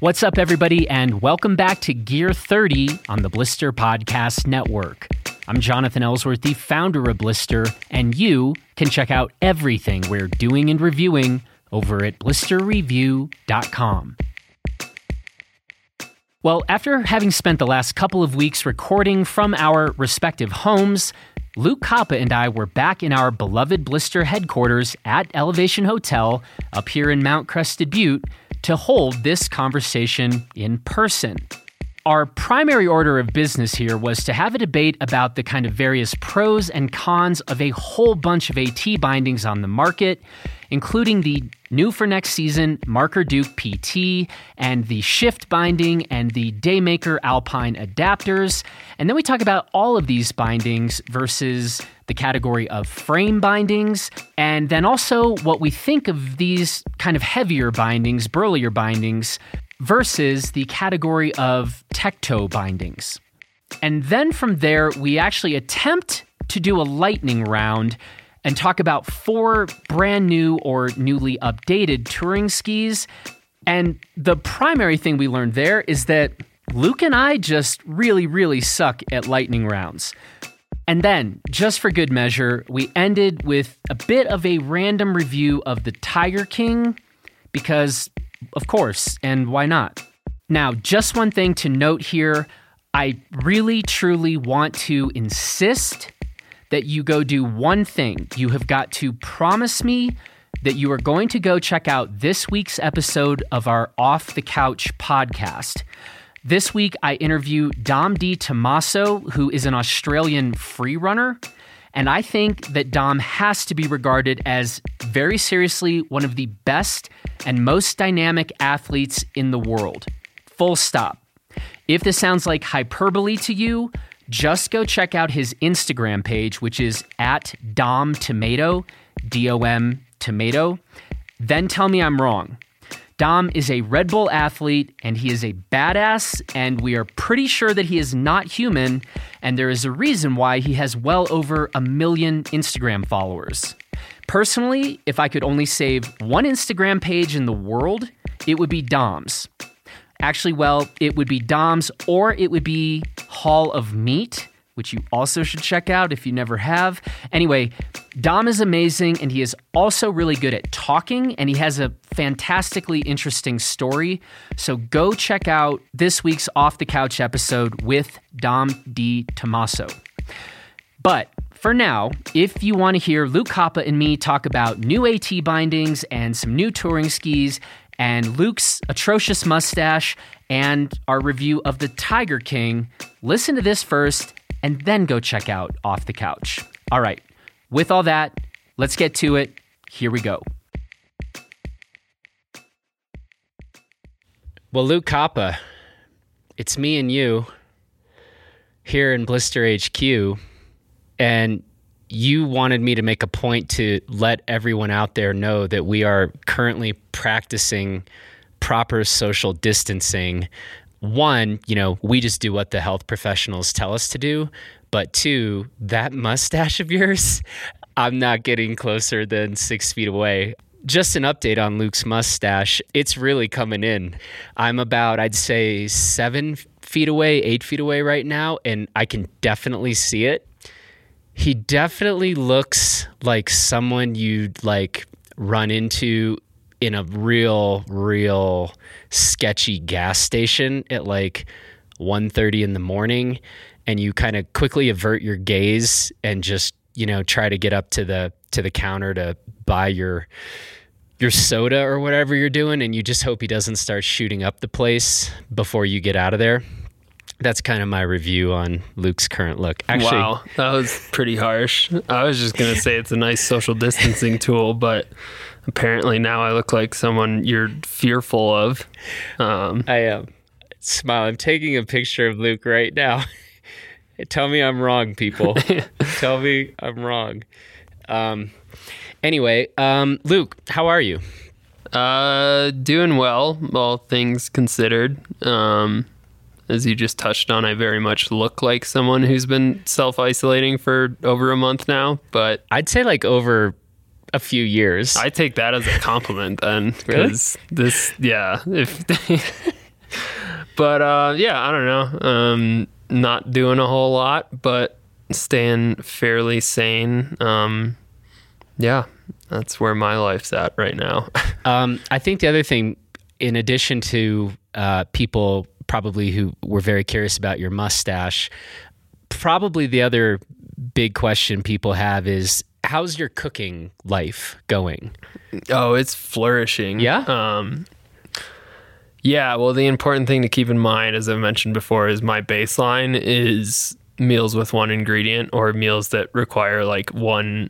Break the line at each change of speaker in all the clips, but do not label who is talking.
What's up, everybody, and welcome back to Gear 30 on the Blister Podcast Network. I'm Jonathan Ellsworth, the founder of Blister, and you can check out everything we're doing and reviewing over at blisterreview.com. Well, after having spent the last couple of weeks recording from our respective homes, Luke Koppa and I were back in our beloved Blister headquarters at Elevation Hotel up here in Mount Crested Butte to hold this conversation in person. Our primary order of business here was to have a debate about the kind of various pros and cons of a whole bunch of AT bindings on the market, including the new for next season Marker Duke PT and the Shift binding and the Daymaker Alpine adapters. And then we talk about all of these bindings versus the category of frame bindings, and then also what we think of these kind of heavier bindings, burlier bindings versus the category of tech toe bindings. And then from there, we actually attempt to do a lightning round and talk about four brand new or newly updated touring skis. And the primary thing we learned there is that Luke and I just really, really suck at lightning rounds. And then, just for good measure, we ended with a bit of a random review of the Tiger King because of course, and why not? Now, just one thing to note here I really, truly want to insist that you go do one thing. You have got to promise me that you are going to go check out this week's episode of our Off the Couch podcast. This week, I interview Dom Di Tommaso, who is an Australian free runner. And I think that Dom has to be regarded as very seriously one of the best and most dynamic athletes in the world. Full stop. If this sounds like hyperbole to you, just go check out his Instagram page, which is at Dom Tomato, D O M Tomato. Then tell me I'm wrong. Dom is a Red Bull athlete and he is a badass, and we are pretty sure that he is not human, and there is a reason why he has well over a million Instagram followers. Personally, if I could only save one Instagram page in the world, it would be Dom's. Actually, well, it would be Dom's or it would be Hall of Meat which you also should check out if you never have. Anyway, Dom is amazing and he is also really good at talking and he has a fantastically interesting story. So go check out this week's Off the Couch episode with Dom Di Tommaso. But for now, if you want to hear Luke Koppa and me talk about new AT bindings and some new touring skis and Luke's atrocious mustache and our review of the Tiger King, listen to this first and then go check out Off the Couch. All right, with all that, let's get to it. Here we go. Well, Luke Koppa, it's me and you here in Blister HQ, and you wanted me to make a point to let everyone out there know that we are currently practicing proper social distancing one, you know, we just do what the health professionals tell us to do. But two, that mustache of yours, I'm not getting closer than six feet away. Just an update on Luke's mustache. It's really coming in. I'm about, I'd say, seven feet away, eight feet away right now, and I can definitely see it. He definitely looks like someone you'd like run into in a real, real sketchy gas station at like 1.30 in the morning and you kind of quickly avert your gaze and just you know try to get up to the to the counter to buy your your soda or whatever you're doing and you just hope he doesn't start shooting up the place before you get out of there that's kind of my review on Luke's current look.
Actually, wow, that was pretty harsh. I was just gonna say it's a nice social distancing tool, but apparently now I look like someone you're fearful of.
Um, I am. Smile. I'm taking a picture of Luke right now. Tell me I'm wrong, people. Tell me I'm wrong. Um, anyway, um, Luke, how are you?
Uh, doing well, all things considered. Um, as you just touched on, I very much look like someone who's been self isolating for over a month now. But
I'd say like over a few years.
I take that as a compliment then, because really? this, yeah, if but uh, yeah, I don't know. Um, not doing a whole lot, but staying fairly sane. Um, yeah, that's where my life's at right now.
Um, I think the other thing, in addition to uh, people probably who were very curious about your mustache, probably the other big question people have is how's your cooking life going?
Oh, it's flourishing.
Yeah.
Um, yeah. Well, the important thing to keep in mind, as I mentioned before, is my baseline is meals with one ingredient or meals that require like one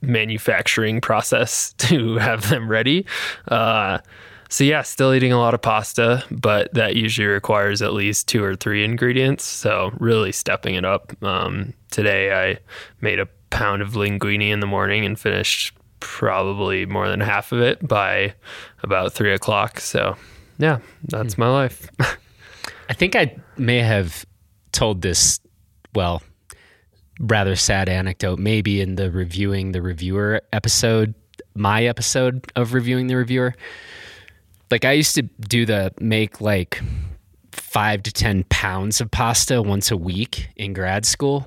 manufacturing process to have them ready. Uh, so yeah, still eating a lot of pasta, but that usually requires at least two or three ingredients. So really stepping it up. Um, today I made a pound of linguine in the morning and finished probably more than half of it by about three o'clock. So yeah, that's my life.
I think I may have told this, well, rather sad anecdote, maybe in the reviewing the reviewer episode, my episode of reviewing the reviewer. Like I used to do the make like five to 10 pounds of pasta once a week in grad school.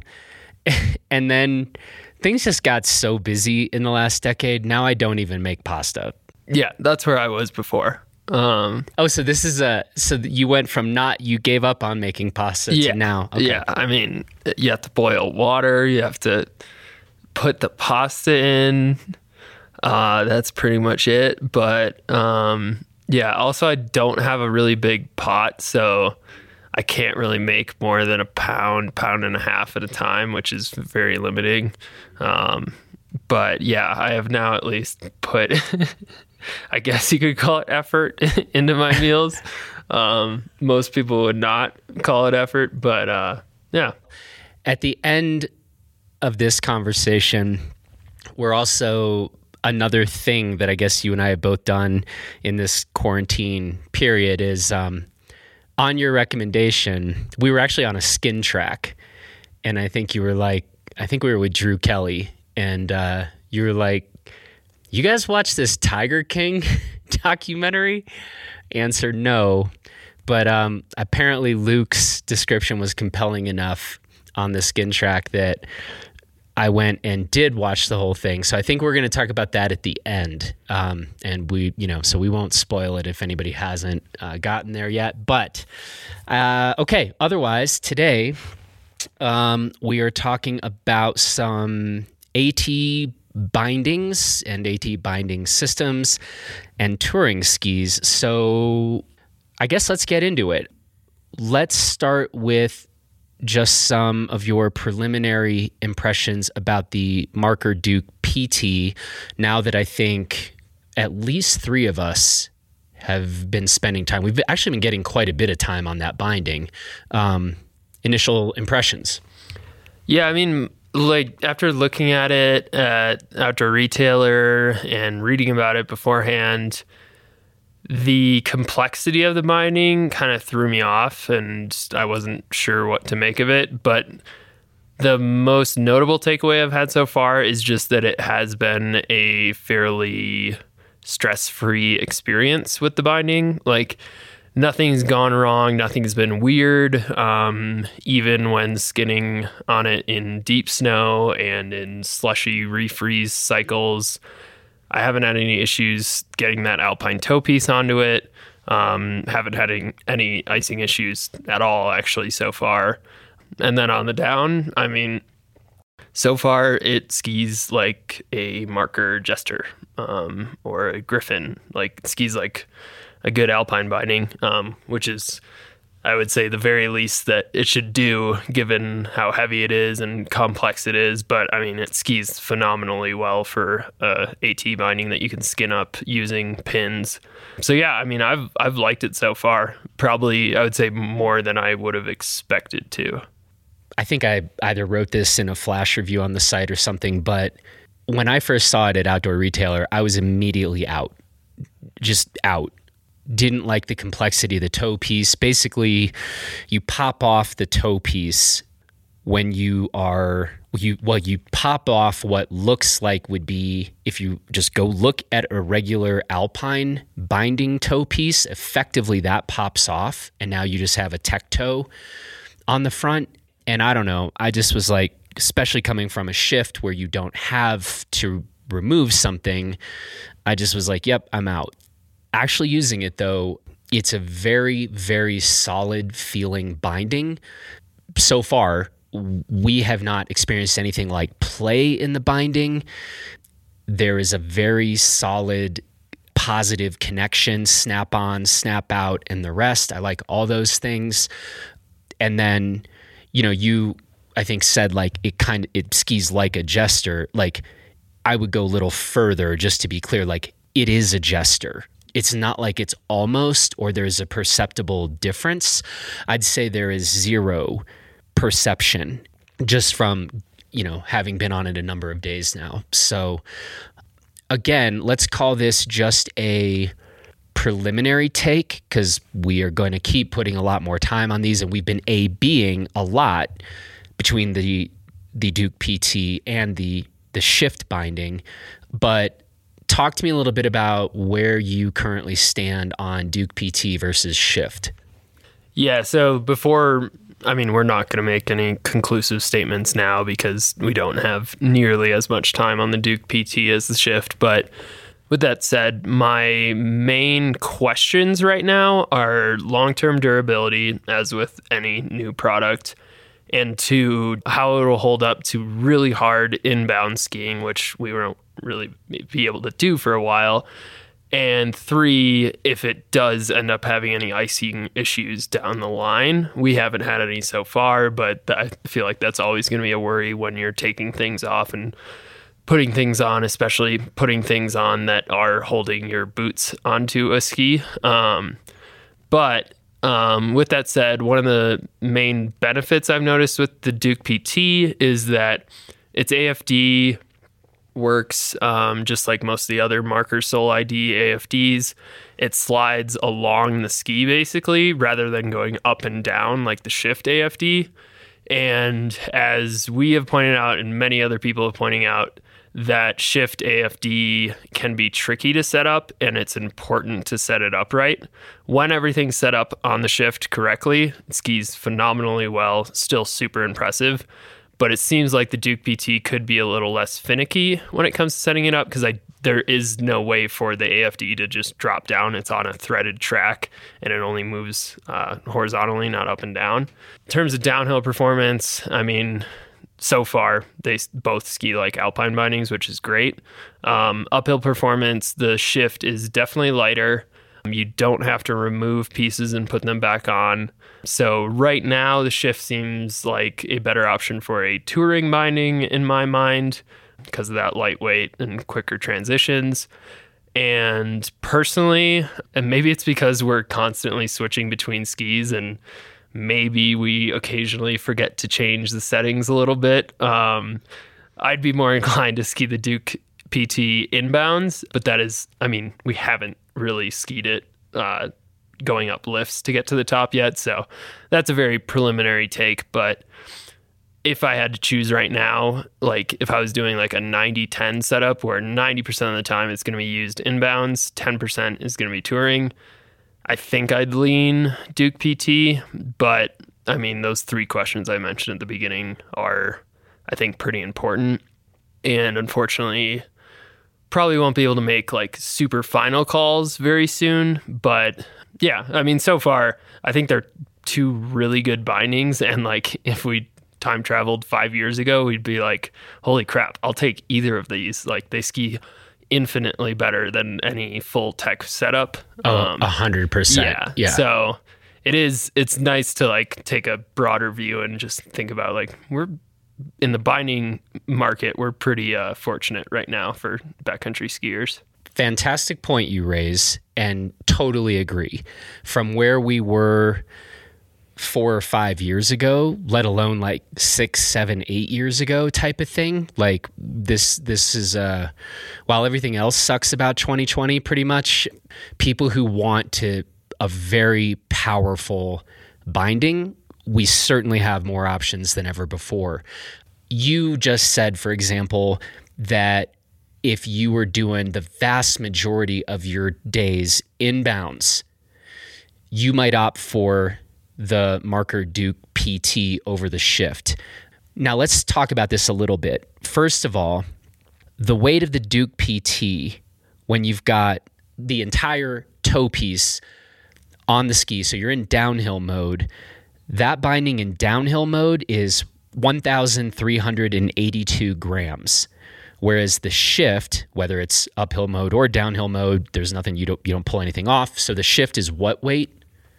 and then things just got so busy in the last decade. Now I don't even make pasta.
yeah, that's where I was before. Um,
Oh, so this is a so you went from not you gave up on making pasta
yeah,
to now. Okay.
yeah. I mean, you have to boil water. You have to put the pasta in. Uh, that's pretty much it. But um, yeah, also I don't have a really big pot, so I can't really make more than a pound, pound and a half at a time, which is very limiting. Um, but yeah, I have now at least put, I guess you could call it effort into my meals. Um, most people would not call it effort, but uh, yeah.
At the end of this conversation, we're also another thing that I guess you and I have both done in this quarantine period is um, on your recommendation, we were actually on a skin track. And I think you were like, I think we were with Drew Kelly, and uh, you were like, You guys watch this Tiger King documentary? Answer no. But um, apparently, Luke's description was compelling enough on the skin track that I went and did watch the whole thing. So I think we're going to talk about that at the end. Um, and we, you know, so we won't spoil it if anybody hasn't uh, gotten there yet. But uh, okay, otherwise, today um, we are talking about some AT bindings and AT binding systems and touring skis. So I guess let's get into it. Let's start with just some of your preliminary impressions about the Marker Duke PT now that I think at least three of us have been spending time. We've actually been getting quite a bit of time on that binding. Um, initial impressions.
Yeah, I mean, like after looking at it at Outdoor Retailer and reading about it beforehand, the complexity of the binding kind of threw me off and I wasn't sure what to make of it. But the most notable takeaway I've had so far is just that it has been a fairly stress free experience with the binding. Like, nothing's gone wrong, nothing's been weird. Um, even when skinning on it in deep snow and in slushy refreeze cycles, I haven't had any issues getting that alpine toe piece onto it. Um, haven't had any, any icing issues at all, actually, so far. And then on the down, I mean, so far it skis like a marker jester um, or a Griffon. Like skis like a good alpine binding, um, which is, I would say, the very least that it should do given how heavy it is and complex it is. But I mean, it skis phenomenally well for AT binding that you can skin up using pins. So yeah, I mean, I've I've liked it so far. Probably, I would say more than I would have expected to.
I think I either wrote this in a flash review on the site or something, but when I first saw it at Outdoor Retailer, I was immediately out. Just out. Didn't like the complexity of the toe piece. Basically, you pop off the toe piece when you are you well you pop off what looks like would be if you just go look at a regular alpine binding toe piece effectively that pops off and now you just have a tech toe on the front and i don't know i just was like especially coming from a shift where you don't have to remove something i just was like yep i'm out actually using it though it's a very very solid feeling binding so far we have not experienced anything like play in the binding. There is a very solid positive connection, snap on, snap out, and the rest. I like all those things. And then, you know, you I think said like it kind of it skis like a jester. Like I would go a little further just to be clear, like it is a jester. It's not like it's almost or there's a perceptible difference. I'd say there is zero perception just from you know having been on it a number of days now so again let's call this just a preliminary take because we are going to keep putting a lot more time on these and we've been a being a lot between the the duke pt and the the shift binding but talk to me a little bit about where you currently stand on duke pt versus shift
yeah so before I mean, we're not going to make any conclusive statements now because we don't have nearly as much time on the Duke PT as the shift. But with that said, my main questions right now are long term durability, as with any new product, and two, how it will hold up to really hard inbound skiing, which we won't really be able to do for a while and three, if it does end up having any icing issues down the line, we haven't had any so far, but I feel like that's always going to be a worry when you're taking things off and putting things on, especially putting things on that are holding your boots onto a ski. Um, but um, with that said, one of the main benefits I've noticed with the Duke PT is that it's AFD works um, just like most of the other marker sole ID AFDs. It slides along the ski basically rather than going up and down like the shift AFD. And as we have pointed out, and many other people have pointed out, that shift AFD can be tricky to set up and it's important to set it up right. When everything's set up on the shift correctly, it skis phenomenally well, still super impressive but it seems like the Duke PT could be a little less finicky when it comes to setting it up because I there is no way for the AFD to just drop down. It's on a threaded track and it only moves uh, horizontally, not up and down. In terms of downhill performance, I mean, so far they both ski like alpine bindings, which is great. Um, uphill performance, the shift is definitely lighter. You don't have to remove pieces and put them back on. So, right now, the shift seems like a better option for a touring binding in my mind because of that lightweight and quicker transitions. And personally, and maybe it's because we're constantly switching between skis and maybe we occasionally forget to change the settings a little bit. Um, I'd be more inclined to ski the Duke PT inbounds, but that is, I mean, we haven't really skied it uh, going up lifts to get to the top yet. So that's a very preliminary take. But if I had to choose right now, like if I was doing like a 90 10 setup where 90% of the time it's going to be used inbounds, 10% is going to be touring, I think I'd lean Duke PT. But I mean, those three questions I mentioned at the beginning are, I think, pretty important. And unfortunately, probably won't be able to make like super final calls very soon. But yeah, I mean, so far, I think they're two really good bindings. And like, if we time traveled five years ago, we'd be like, holy crap, I'll take either of these. Like, they ski infinitely better than any full tech setup.
Oh, a um, hundred percent.
Yeah. Yeah. So it is, it's nice to like take a broader view and just think about like, we're in the binding market, we're pretty uh, fortunate right now for backcountry skiers.
Fantastic point you raise, and totally agree. From where we were four or five years ago, let alone like six, seven, eight years ago type of thing. Like this this is uh while everything else sucks about 2020 pretty much, people who want to a very powerful binding we certainly have more options than ever before. You just said, for example, that if you were doing the vast majority of your days inbounds, you might opt for the marker Duke PT over the shift. Now, let's talk about this a little bit. First of all, the weight of the Duke PT when you've got the entire toe piece on the ski, so you're in downhill mode, that binding in downhill mode is 1,382 grams. Whereas the shift, whether it's uphill mode or downhill mode, there's nothing you don't you don't pull anything off. So the shift is what weight?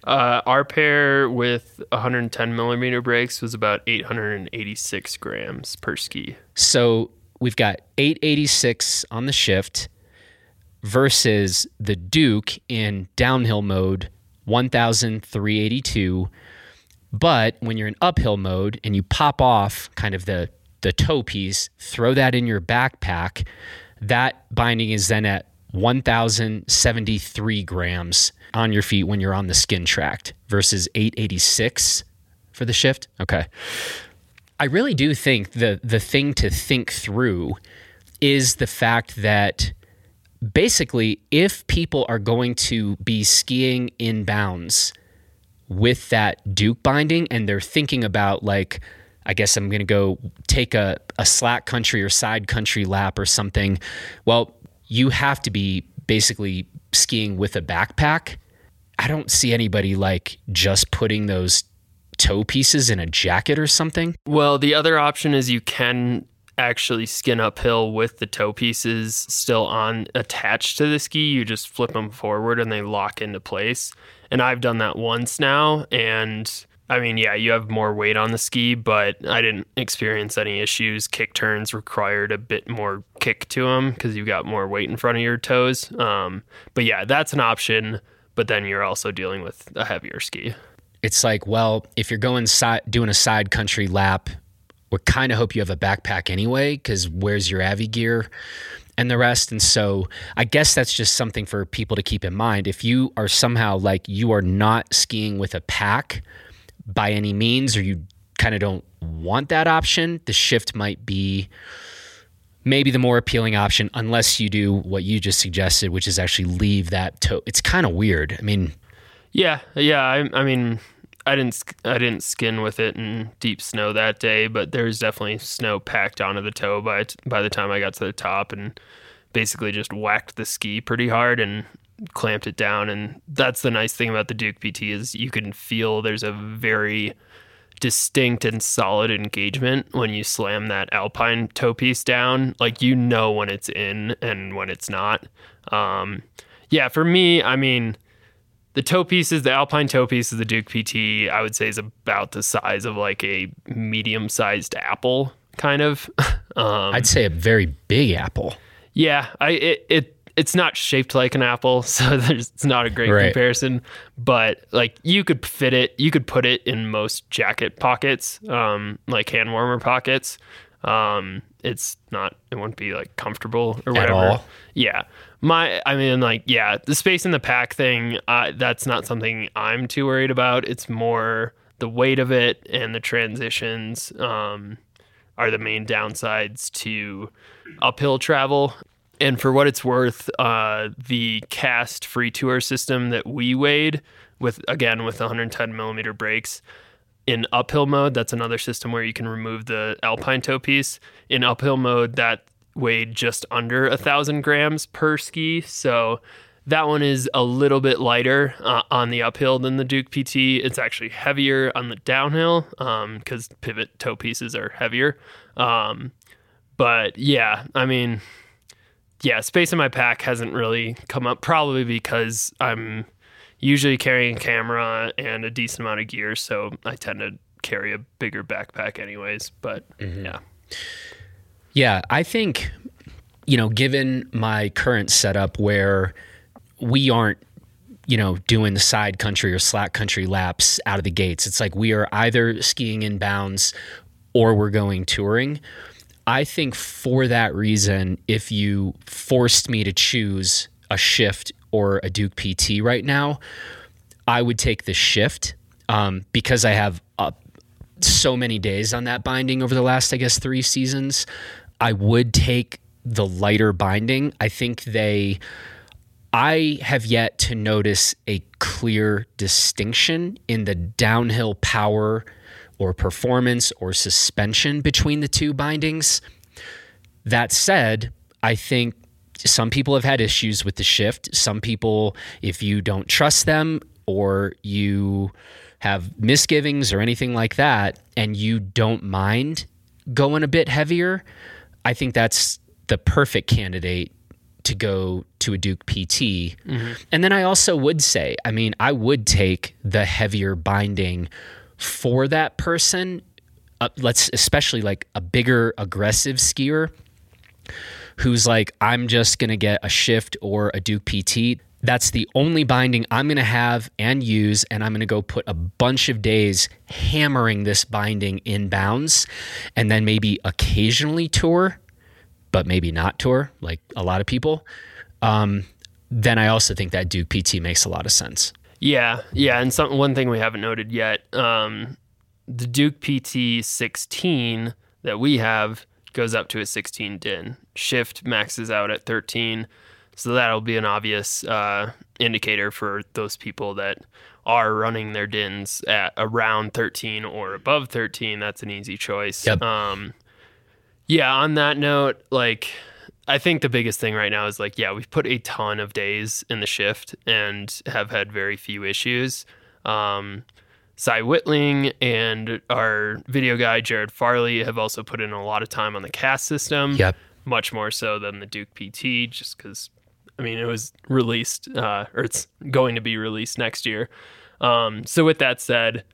Uh, our pair with 110 millimeter brakes was about 886 grams per ski.
So we've got 886 on the shift versus the Duke in downhill mode, 1,382. But when you're in uphill mode and you pop off kind of the, the toe piece, throw that in your backpack, that binding is then at 1,073 grams on your feet when you're on the skin tract versus 886 for the shift. Okay. I really do think the the thing to think through is the fact that basically if people are going to be skiing in bounds with that Duke binding and they're thinking about like I guess I'm going to go take a, a slack country or side country lap or something. Well, you have to be basically skiing with a backpack. I don't see anybody like just putting those toe pieces in a jacket or something.
Well, the other option is you can actually skin uphill with the toe pieces still on attached to the ski. You just flip them forward and they lock into place. And I've done that once now and I mean, yeah, you have more weight on the ski, but I didn't experience any issues. Kick turns required a bit more kick to them because you've got more weight in front of your toes. Um, but yeah, that's an option. But then you're also dealing with a heavier ski.
It's like, well, if you're going si- doing a side country lap, we kind of hope you have a backpack anyway, because where's your Avi gear? and the rest. And so I guess that's just something for people to keep in mind. If you are somehow like you are not skiing with a pack, by any means or you kind of don't want that option, the shift might be maybe the more appealing option unless you do what you just suggested, which is actually leave that toe. It's kind of weird. I mean,
yeah, yeah. I, I mean, I didn't I didn't skin with it in deep snow that day, but there was definitely snow packed onto the toe by by the time I got to the top and basically just whacked the ski pretty hard and clamped it down. And that's the nice thing about the Duke PT is you can feel there's a very distinct and solid engagement when you slam that alpine toe piece down. Like you know when it's in and when it's not. Um, yeah, for me, I mean, the toe pieces, the alpine toe piece of the Duke PT, I would say is about the size of like a medium sized apple, kind of.
um, I'd say a very big apple.
Yeah, I it, it it's not shaped like an apple, so it's not a great right. comparison. But like you could fit it, you could put it in most jacket pockets, um, like hand warmer pockets. Um, it's not, it wouldn't be like comfortable or whatever. Yeah. My, I mean, like, yeah, the space in the pack thing, uh, that's not something I'm too worried about. It's more the weight of it and the transitions um, are the main downsides to uphill travel. And for what it's worth, uh, the cast free tour system that we weighed with again with 110 millimeter brakes in uphill mode, that's another system where you can remove the alpine toe piece. In uphill mode, that weighed just under a thousand grams per ski. So that one is a little bit lighter uh, on the uphill than the Duke PT. It's actually heavier on the downhill because um, pivot toe pieces are heavier. Um, but yeah, I mean, yeah, space in my pack hasn't really come up, probably because I'm usually carrying a camera and a decent amount of gear, so I tend to carry a bigger backpack, anyways. But mm-hmm. yeah.
Yeah, I think, you know, given my current setup where we aren't, you know, doing the side country or slack country laps out of the gates, it's like we are either skiing in bounds or we're going touring. I think for that reason, if you forced me to choose a shift or a Duke PT right now, I would take the shift um, because I have a so many days on that binding over the last, I guess, three seasons. I would take the lighter binding. I think they. I have yet to notice a clear distinction in the downhill power or performance or suspension between the two bindings. That said, I think some people have had issues with the shift. Some people, if you don't trust them or you have misgivings or anything like that, and you don't mind going a bit heavier, I think that's the perfect candidate to go to a Duke PT. Mm-hmm. And then I also would say, I mean, I would take the heavier binding for that person. Uh, let's especially like a bigger aggressive skier who's like, I'm just going to get a shift or a Duke PT. That's the only binding I'm going to have and use. And I'm going to go put a bunch of days hammering this binding in bounds and then maybe occasionally tour but maybe not tour like a lot of people, um, then I also think that Duke PT makes a lot of sense.
Yeah, yeah, and some one thing we haven't noted yet, um, the Duke PT 16 that we have goes up to a 16 din. Shift maxes out at 13, so that'll be an obvious uh, indicator for those people that are running their dins at around 13 or above 13. That's an easy choice.
Yep.
Um, yeah, on that note, like I think the biggest thing right now is like, yeah, we've put a ton of days in the shift and have had very few issues. Um, Cy Whitling and our video guy Jared Farley have also put in a lot of time on the cast system.
Yep.
Much more so than the Duke PT, just because I mean it was released uh, or it's going to be released next year. Um, so with that said,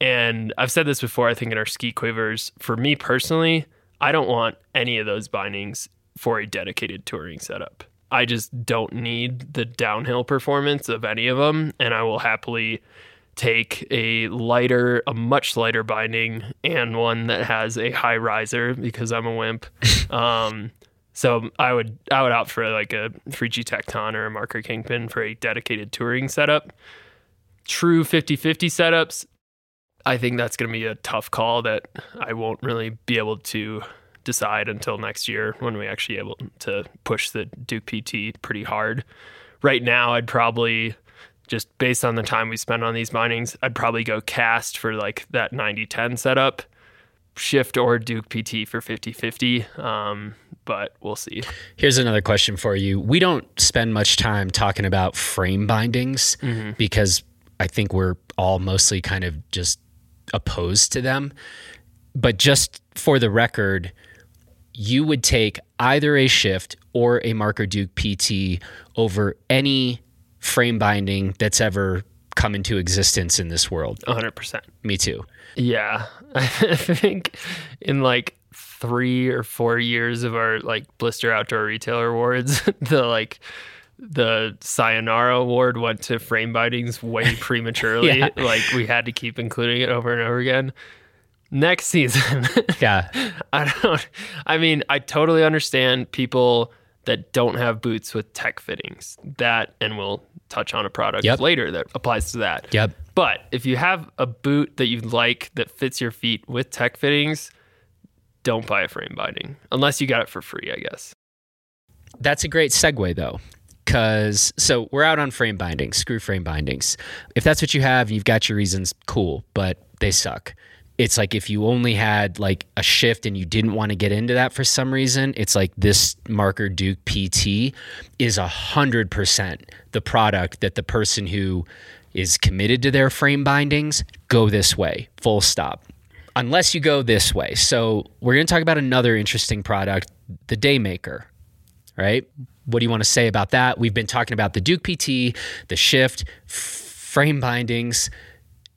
and I've said this before, I think in our ski quivers, for me personally, I don't want any of those bindings for a dedicated touring setup. I just don't need the downhill performance of any of them, and I will happily take a lighter, a much lighter binding, and one that has a high riser because I'm a wimp. um, so I would I would opt for like a Fritschi Tecton or a Marker Kingpin for a dedicated touring setup. True 50-50 setups, I think that's going to be a tough call that I won't really be able to decide until next year when we actually able to push the Duke PT pretty hard. Right now, I'd probably just based on the time we spend on these bindings, I'd probably go cast for like that 90-10 setup, shift or Duke PT for 50-50. Um, but we'll see.
Here's another question for you. We don't spend much time talking about frame bindings mm-hmm. because I think we're all mostly kind of just opposed to them. But just for the record, you would take either a shift or a Marker Duke PT over any frame binding that's ever come into existence in this world.
100%.
Me too.
Yeah. I think in like three or four years of our like blister outdoor retailer awards, the like the sayonara award went to frame bindings way prematurely. yeah. Like we had to keep including it over and over again. Next season,
yeah,
I don't. I mean, I totally understand people that don't have boots with tech fittings. That, and we'll touch on a product yep. later that applies to that.
Yep.
But if you have a boot that you like that fits your feet with tech fittings, don't buy a frame binding unless you got it for free, I guess.
That's a great segue, though, because so we're out on frame bindings, screw frame bindings. If that's what you have, you've got your reasons, cool, but they suck. It's like if you only had like a shift and you didn't want to get into that for some reason, it's like this marker Duke PT is a hundred percent the product that the person who is committed to their frame bindings go this way, full stop. Unless you go this way. So we're going to talk about another interesting product, the Daymaker, right? What do you want to say about that? We've been talking about the Duke PT, the Shift, frame bindings.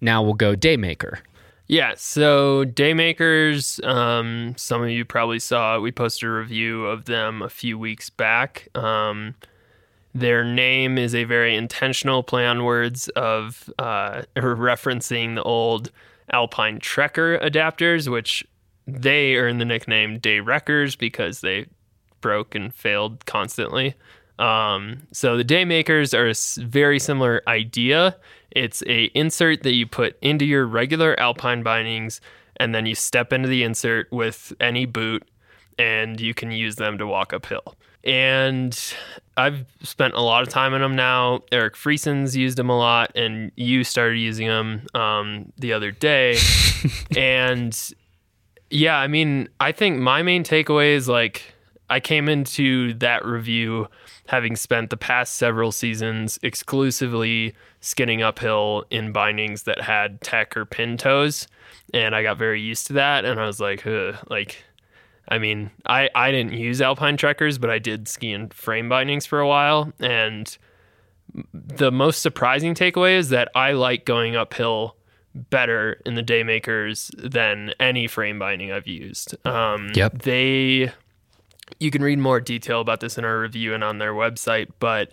Now we'll go Daymaker.
Yeah, so Daymakers, um, some of you probably saw we posted a review of them a few weeks back. Um, their name is a very intentional play on words of uh, referencing the old Alpine Trekker adapters, which they earned the nickname Day Wreckers because they broke and failed constantly. Um, so the Daymakers are a very similar idea It's a insert that you put into your regular alpine bindings and then you step into the insert with any boot and you can use them to walk uphill. And I've spent a lot of time in them now. Eric Freson's used them a lot, and you started using them um, the other day. and yeah, I mean, I think my main takeaway is like I came into that review having spent the past several seasons exclusively skinning uphill in bindings that had tech or pin toes, and I got very used to that. And I was like, Ugh, like, I mean, I I didn't use Alpine Trekkers, but I did ski in frame bindings for a while, and the most surprising takeaway is that I like going uphill better in the Daymakers than any frame binding I've used. Um,
Yep.
They, you can read more detail about this in our review and on their website, but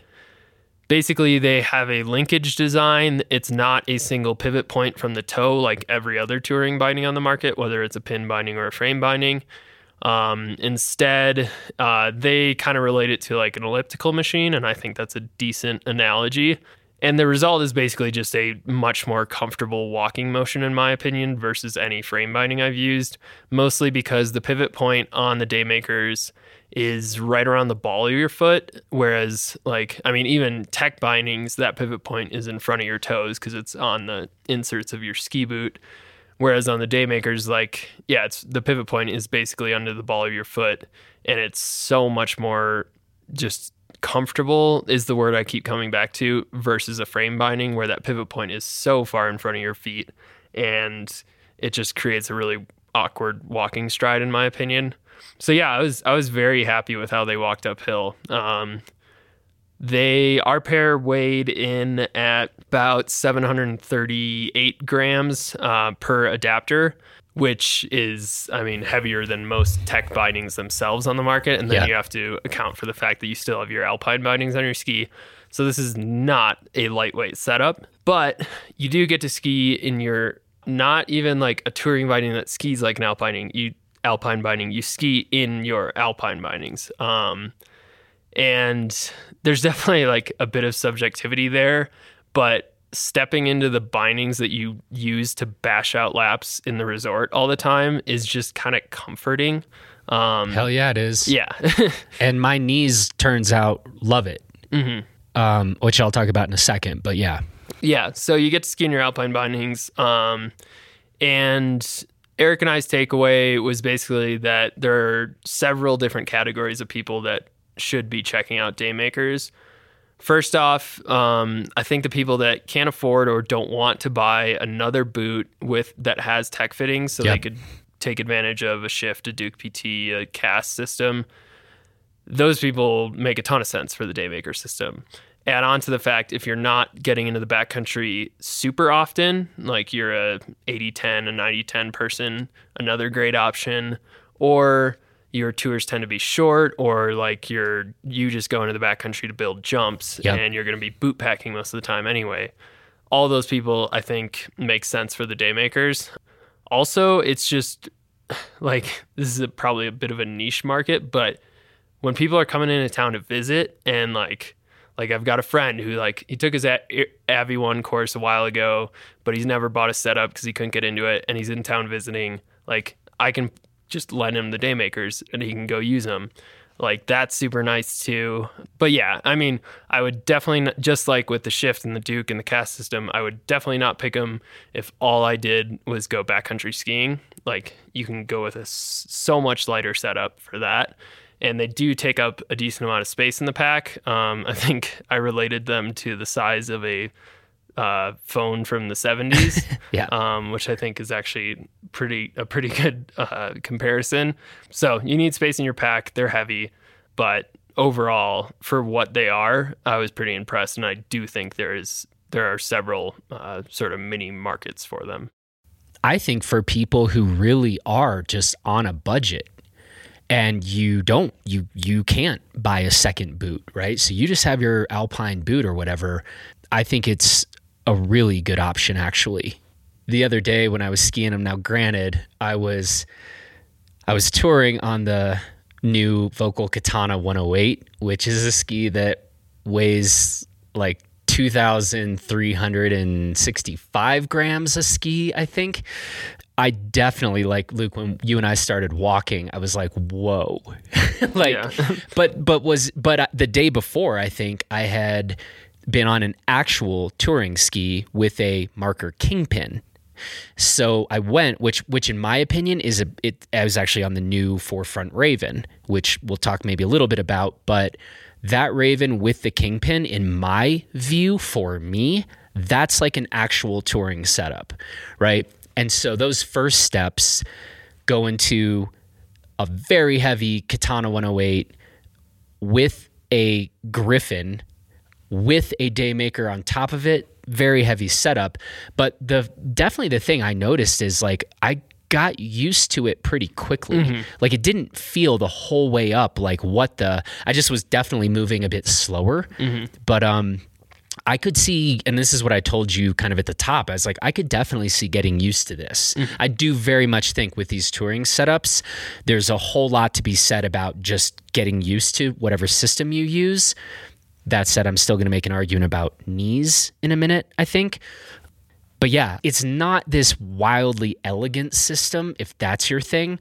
basically they have a linkage design. It's not a single pivot point from the toe like every other touring binding on the market, whether it's a pin binding or a frame binding. Um, instead, uh, they kind of relate it to like an elliptical machine, and I think that's a decent analogy. And the result is basically just a much more comfortable walking motion, in my opinion, versus any frame binding I've used, mostly because the pivot point on the Daymakers is right around the ball of your foot. Whereas, like, I mean, even tech bindings, that pivot point is in front of your toes because it's on the inserts of your ski boot. Whereas on the Daymakers, like, yeah, it's the pivot point is basically under the ball of your foot, and it's so much more just comfortable is the word I keep coming back to versus a frame binding where that pivot point is so far in front of your feet and it just creates a really awkward walking stride in my opinion. So yeah, I was I was very happy with how they walked uphill. Um, they our pair weighed in at about 738 grams uh, per adapter, which is, I mean, heavier than most tech bindings themselves on the market. And then
Yeah.
you have to account for the fact that you still have your alpine bindings on your ski. So this is not a lightweight setup, but you do get to ski in your not even like a touring binding that skis like an alpine you alpine binding. You ski in your alpine bindings. Um, and there's definitely like a bit of subjectivity there but stepping into the bindings that you use to bash out laps in the resort all the time is just kind of comforting um
Hell yeah, it is.
yeah
And my knees, turns out, love it.
Mm-hmm.
Um, which I'll talk about in a second. But yeah,
yeah so you get to ski in your alpine bindings um and eric and i's takeaway was basically that there are several different categories of people that should be checking out daymakers First off, um, I think the people that can't afford or don't want to buy another boot with that has tech fittings, so they could take advantage of a Shift, a Duke PT, a cast system. Those people make a ton of sense for the Daymaker system. Add on to the fact if you're not getting into the backcountry super often, like you're a 80-10, a 90-10 person, another great option, or your tours tend to be short or like you're you just go into the backcountry to build jumps
Yep.
and you're going to be boot packing most of the time anyway. All those people I think make sense for the daymakers. Also, it's just like this is a, probably a bit of a niche market, but when people are coming into town to visit and like like I've got a friend who like he took his A- Avi one course a while ago, but he's never bought a setup because he couldn't get into it, and he's in town visiting. Like I can just lend him the daymakers and he can go use them. Like that's super nice too. But yeah, I mean, I would definitely not, just like with the shift and the Duke and the cast system, I would definitely not pick them if all I did was go backcountry skiing. Like you can go with a s- so much lighter setup for that. And they do take up a decent amount of space in the pack. Um, I think I related them to the size of a uh, phone from the 70s
yeah.
um, which I think is actually pretty a pretty good uh, comparison. So you need space in your pack. They're heavy, but overall, for what they are, I was pretty impressed, and I do think there is there are several uh, sort of mini markets for them.
I think for people who really are just on a budget and you don't you you can't buy a second boot, right? So you just have your Alpine boot or whatever. I think it's a really good option actually. The other day when I was skiing them now granted, I was I was touring on the new Völkl Katana 108, which is a ski that weighs like
2,365 grams a ski, I think. I definitely like Luke when you and I started walking. I was like, "Whoa!" like, but but was but uh, the day before, I think I had been on an actual touring ski with a marker kingpin. So I went, which which in my opinion is a it. I was actually on the new 4FRNT Raven, which we'll talk maybe a little bit about, but that Raven with the kingpin, in my view, for me, that's like an actual touring setup, right? And so those first steps go into a very heavy Katana 108 with a Griffon with a Daymaker on top of it. Very heavy setup. But the definitely the thing I noticed is like I got used to it pretty quickly. Mm-hmm. Like it didn't feel the whole way up like what the I just was definitely moving a bit slower. Mm-hmm. But um I could see, and this is what I told you kind of at the top. I was like, I could definitely see getting used to this. Mm-hmm. I do very much think with these touring setups, there's a whole lot to be said about just getting used to whatever system you use. That said, I'm still going to make an argument about knees in a minute, I think. But yeah, it's not this wildly elegant system, if that's your thing.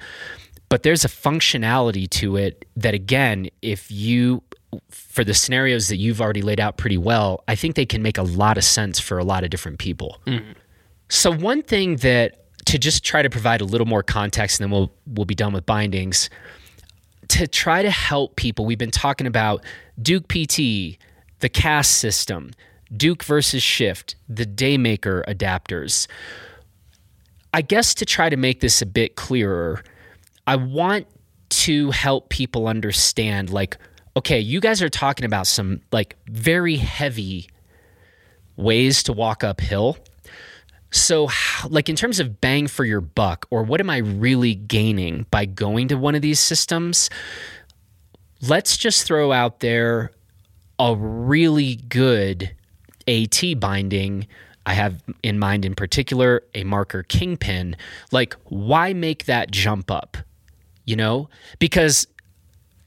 But there's a functionality to it that, again, if you for the scenarios that you've already laid out pretty well, I think they can make a lot of sense for a lot of different people. Mm. So one thing that to just try to provide a little more context and then we'll we'll be done with bindings to try to help people. We've been talking about Duke PT, the cast system, Duke versus Shift, the Daymaker adapters. I guess to try to make this a bit clearer, I want to help people understand like okay, you guys are talking about some like very heavy ways to walk uphill. So, like in terms of bang for your buck, or what am I really gaining by going to one of these systems? Let's just throw out there a really good AT binding. I have in mind, in particular, a marker kingpin. Like, why make that jump up? You know, because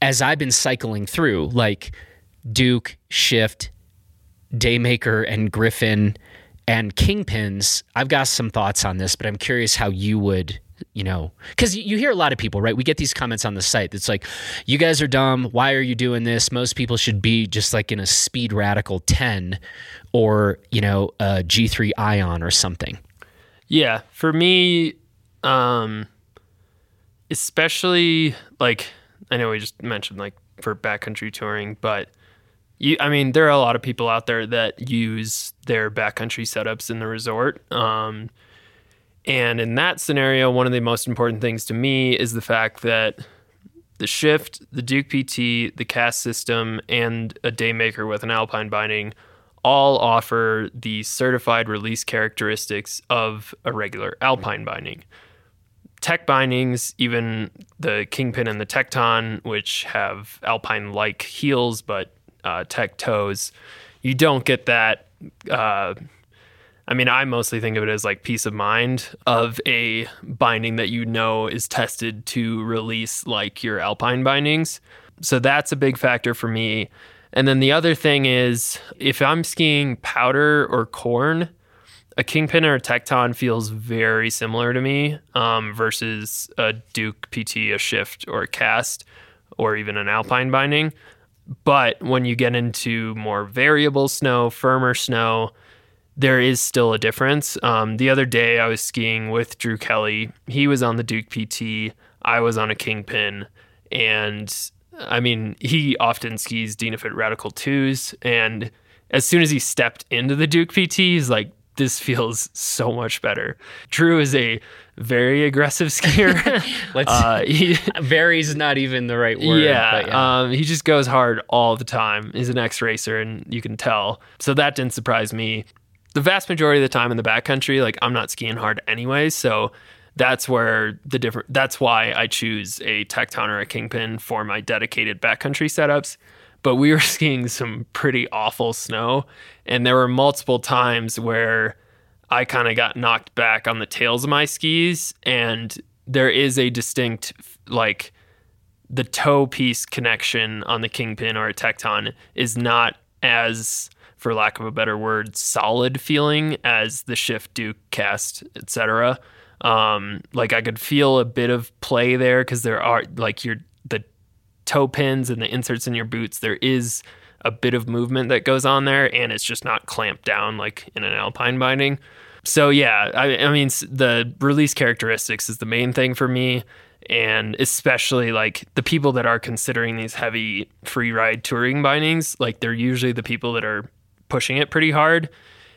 as I've been cycling through, like Duke, Shift, Daymaker, and Griffon and Kingpins, I've got some thoughts on this, but I'm curious how you would, you know, because you hear a lot of people, right? We get these comments on the site that's like, you guys are dumb. Why are you doing this? Most people should be just like in a Speed Radical 10 or, you know, a G3 Ion or something.
Yeah. For me, um, especially like, I know we just mentioned like for backcountry touring, but you, I mean, there are a lot of people out there that use their backcountry setups in the resort. Um, and in that scenario, one of the most important things to me is the fact that the shift, the Duke PT, the cast system, and a Daymaker with an alpine binding all offer the certified release characteristics of a regular alpine binding tech bindings, even the Kingpin and the Tecton, which have alpine like heels but uh, tech toes, you don't get that. Uh, I mean, I mostly think of it as like peace of mind of a binding that you know is tested to release like your alpine bindings. So that's a big factor for me. And then the other thing is if I'm skiing powder or corn, a kingpin or a tecton feels very similar to me um, versus a duke pt a shift or a cast or even an alpine binding. But when you get into more variable snow firmer snow there is still a difference. Um, the other day i was skiing with drew kelly. He was on the duke pt i was on a kingpin. And i mean he often skis Dynafit radical 2s and as soon as he stepped into the duke pt he's like this feels so much better. Drew is a very aggressive skier.
Let's uh, he, very is not even the right word.
Yeah, yeah. Um, he just goes hard all the time. He's an ex racer, and you can tell. So that didn't surprise me. The vast majority of the time in the backcountry, like I'm not skiing hard anyway, so that's where the different. That's why I choose a Tecton or a Kingpin for my dedicated backcountry setups but we were skiing some pretty awful snow. And there were multiple times where I kind of got knocked back on the tails of my skis. And there is a distinct, like, the toe piece connection on the Kingpin or a Tecton is not as for lack of a better word, solid feeling as the shift Duke cast, etc. Um, like I could feel a bit of play there because there are like your the toe pins and the inserts in your boots. There is a bit of movement that goes on there, and it's just not clamped down like in an alpine binding. So yeah, I, I mean the release characteristics is the main thing for me and especially like the people that are considering these heavy free ride touring bindings like they're usually the people that are pushing it pretty hard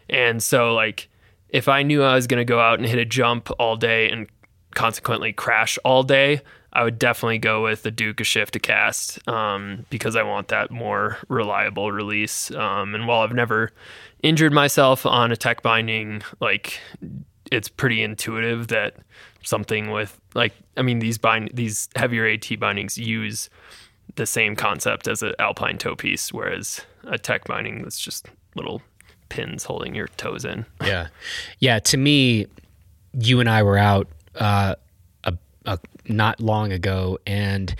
and so like if i knew i was going to go out and hit a jump all day and consequently crash all day i would definitely go with the duke a shift a cast um, because i want that more reliable release um, and while i've never injured myself on a tech binding like it's pretty intuitive that something with like I mean these bind these heavier AT bindings use the same concept as an alpine toe piece, whereas a tech binding that's just little pins holding your toes in.
Yeah, yeah. To me, you and I were out uh, a, a, not long ago, and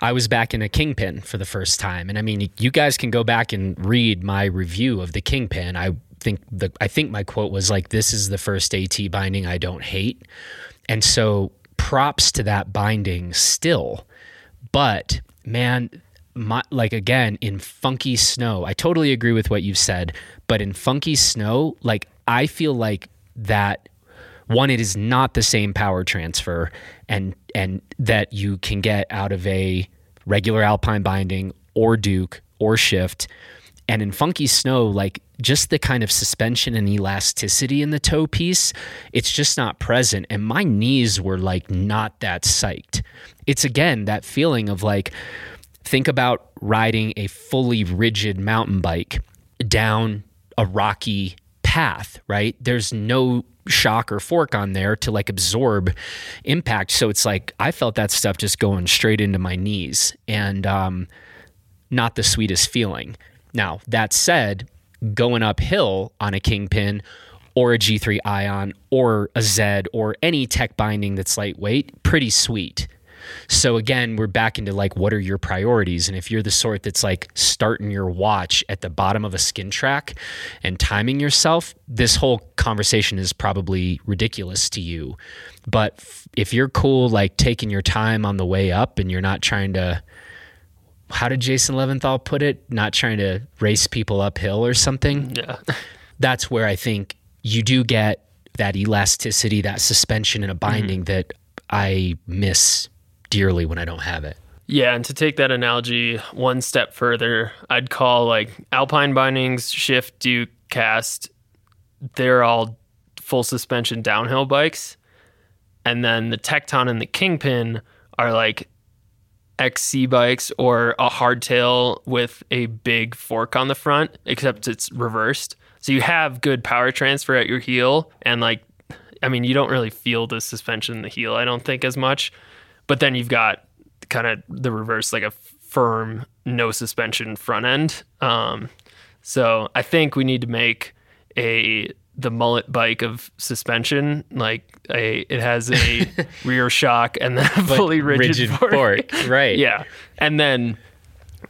I was back in a kingpin for the first time. And I mean, you guys can go back and read my review of the kingpin. I think the I think my quote was like, "This is the first AT binding I don't hate." And so props to that binding still. But man, my, like again in funky snow, I totally agree with what you've said. But in funky snow, like I feel like that one, it is not the same power transfer, and and that you can get out of a regular alpine binding or Duke or Shift. And in funky snow, like just the kind of suspension and elasticity in the toe piece, it's just not present. And my knees were like not that psyched. It's again that feeling of like, think about riding a fully rigid mountain bike down a rocky path, right? There's no shock or fork on there to like absorb impact. So it's like I felt that stuff just going straight into my knees and um, not the sweetest feeling. Now, that said, going uphill on a Kingpin or a G3 Ion or a Z or any tech binding that's lightweight, pretty sweet. So again, we're back into like, what are your priorities? And if you're the sort that's like starting your watch at the bottom of a skin track and timing yourself, this whole conversation is probably ridiculous to you. But if you're cool, like taking your time on the way up and you're not trying to how did Jason Levinthal put it? Not trying to race people uphill or something.
Yeah.
That's where I think you do get that elasticity, that suspension in a binding mm-hmm. that I miss dearly when I don't have it.
Yeah, and to take that analogy one step further, I'd call like Alpine bindings, Shift, Duke, Cast, they're all full suspension downhill bikes. And then the Tecton and the Kingpin are like XC bikes or a hardtail with a big fork on the front, except it's reversed. So you have good power transfer at your heel, and like, I mean, you don't really feel the suspension in the heel, I don't think as much. But then you've got kind of the reverse, like a firm, no suspension front end. Um, so I think we need to make a the mullet bike of suspension. Like a, it has a rear shock and then a fully rigid, rigid fork. fork.
Right.
yeah. And then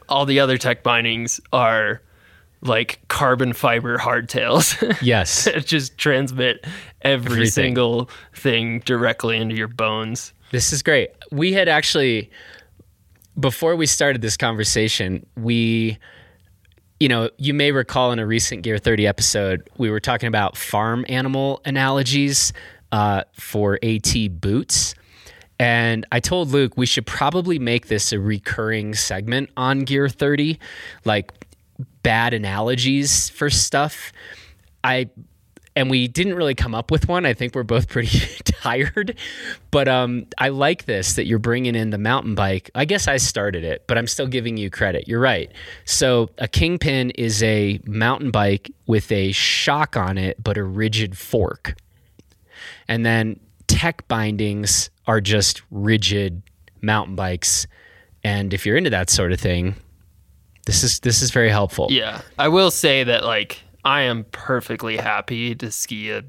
all the other tech bindings are like carbon fiber hardtails.
Yes.
that just transmit every Everything. single thing directly into your bones.
This is great. We had actually, before we started this conversation, we you know, you may recall in a recent Gear 30 episode, we were talking about farm animal analogies uh, for AT boots. And I told Luke we should probably make this a recurring segment on Gear 30, like bad analogies for stuff. I and we didn't really come up with one. I think we're both pretty tired, but um, I like this that you're bringing in the mountain bike. I guess I started it, but I'm still giving you credit. You're right. So a kingpin is a mountain bike with a shock on it, but a rigid fork, and then tech bindings are just rigid mountain bikes. And if you're into that sort of thing, this is this is very helpful.
Yeah, I will say that like I am perfectly happy to ski a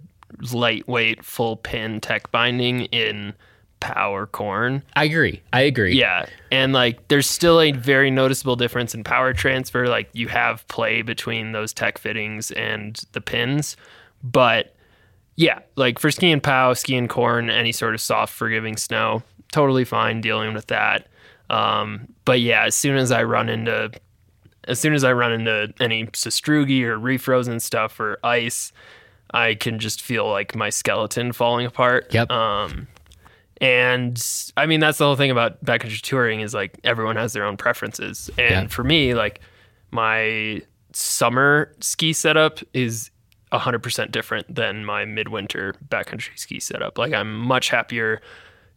lightweight full pin tech binding in power corn.
I agree. I agree.
Yeah. And like there's still a very noticeable difference in power transfer. Like you have play between those tech fittings and the pins. But yeah, like for skiing pow, skiing corn, any sort of soft forgiving snow, totally fine dealing with that. Um, but yeah, as soon as I run into as soon as I run into any sastrugi or refrozen stuff or ice, I can just feel like my skeleton falling apart.
Yep.
Um, and I mean, that's the whole thing about backcountry touring is like everyone has their own preferences. And
Yeah.
for me, like my summer ski setup is 100% different than my midwinter backcountry ski setup. Like I'm much happier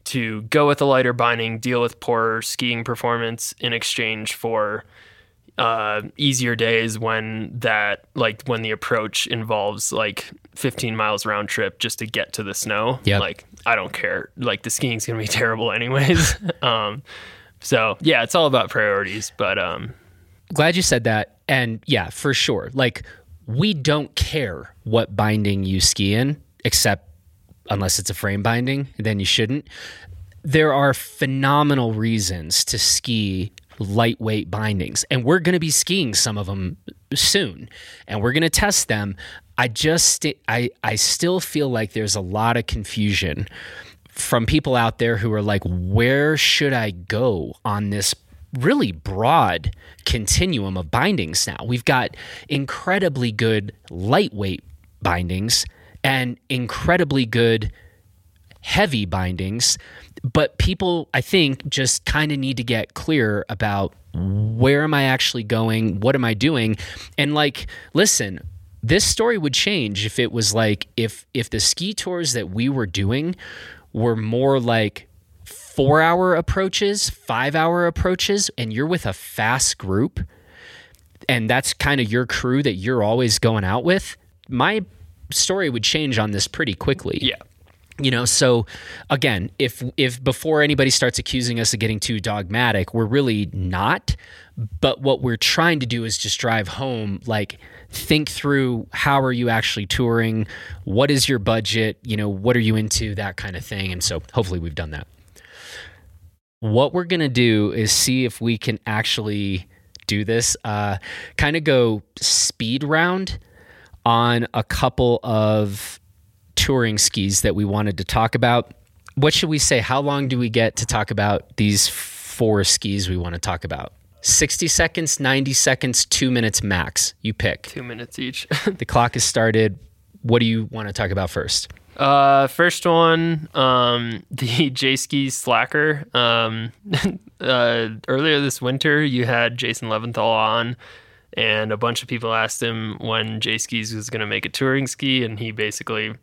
to go with a lighter binding, deal with poor skiing performance in exchange for uh, easier days when that like when the approach involves like 15 miles round trip just to get to the snow.
Yep.
Like I don't care. Like the skiing's gonna be terrible anyways. um, so yeah, it's all about priorities. But um,
Glad you said that. And yeah, for sure. Like, we don't care what binding you ski in, except unless it's a frame binding, then you shouldn't. There are phenomenal reasons to ski lightweight bindings, and we're going to be skiing some of them soon, and we're going to test them. I just, I, I still feel like there's a lot of confusion from people out there who are like, where should I go on this really broad continuum of bindings now? We've got incredibly good lightweight bindings and incredibly good heavy bindings, but people, I think, just kind of need to get clear about where am I actually going? What am I doing? And like, listen, this story would change if it was like if if the ski tours that we were doing were more like four hour approaches, five hour approaches, and you're with a fast group, and that's kind of your crew that you're always going out with, my story would change on this pretty quickly
yeah,
you know so again if if before anybody starts accusing us of getting too dogmatic we're really not. But what we're trying to do is just drive home like think through how are you actually touring? What is your budget? You know what are you into? That kind of thing. And so hopefully we've done that. What we're going to do is see if we can actually do this uh, kind of go speed round on a couple of touring skis that we wanted to talk about. What should we say? How long do we get to talk about these four skis we want to talk about? 60 seconds, 90 seconds, two minutes max. You pick.
two minutes each.
The clock has started. What do you want to talk about first?
Uh, first one, um, the J Ski Slacker. Um, uh, earlier this winter, you had Jason Levinthal on, and a bunch of people asked him when J Skis was going to make a touring ski, and he basically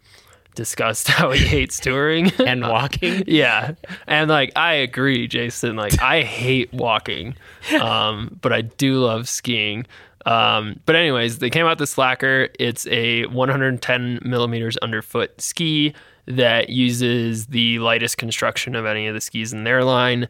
discussed how he hates touring
And walking?
yeah, and like I agree, Jason. Like I hate walking, um, but I do love skiing. Um, but anyways, they came out the Slacker. It's a 110 millimeters underfoot ski that uses the lightest construction of any of the skis in their line.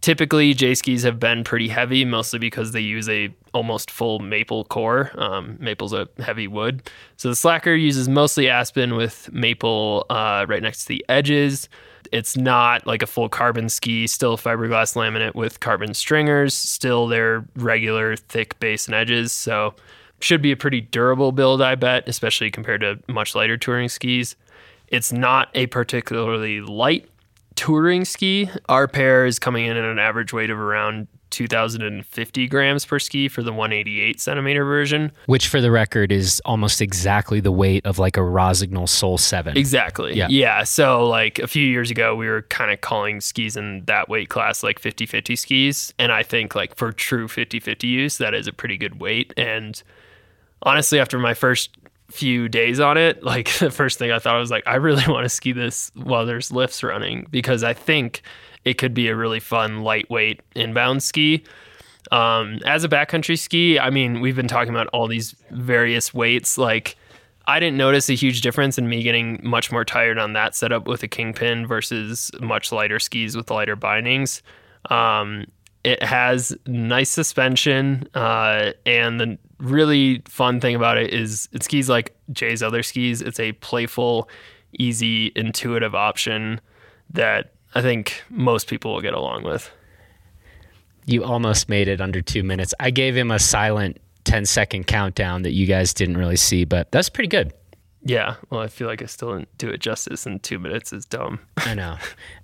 Typically, J skis have been pretty heavy, mostly because they use a almost full maple core. Um, maple's a heavy wood, so the Slacker uses mostly aspen with maple uh, right next to the edges. It's not like a full carbon ski, still fiberglass laminate with carbon stringers, still their regular thick base and edges. So should be a pretty durable build, I bet, especially compared to much lighter touring skis. It's not a particularly light touring ski. Our pair is coming in at an average weight of around 2,050 grams per ski for the 188 centimeter version.
Which, for the record, is almost exactly the weight of like a Rossignol Soul 7.
Exactly.
Yeah.
Yeah. So, like a few years ago, we were kind of calling skis in that weight class like 50 50 skis. And I think, like, for true 50 50 use, that is a pretty good weight. And honestly, after my first few days on it, like, the first thing I thought was like, I really want to ski this while there's lifts running because I think it could be a really fun, lightweight inbound ski. Um, as a backcountry ski, I mean, we've been talking about all these various weights. Like, I didn't notice a huge difference in me getting much more tired on that setup with a kingpin versus much lighter skis with lighter bindings. Um, it has nice suspension, uh, and the really fun thing about it is it skis like Jay's other skis. It's a playful, easy, intuitive option that I think most people will get along with.
You almost made it under two minutes. I gave him a silent 10 second countdown that you guys didn't really see, but that's pretty good.
Yeah, well, I feel like I still didn't do it justice, and two minutes is dumb.
I know.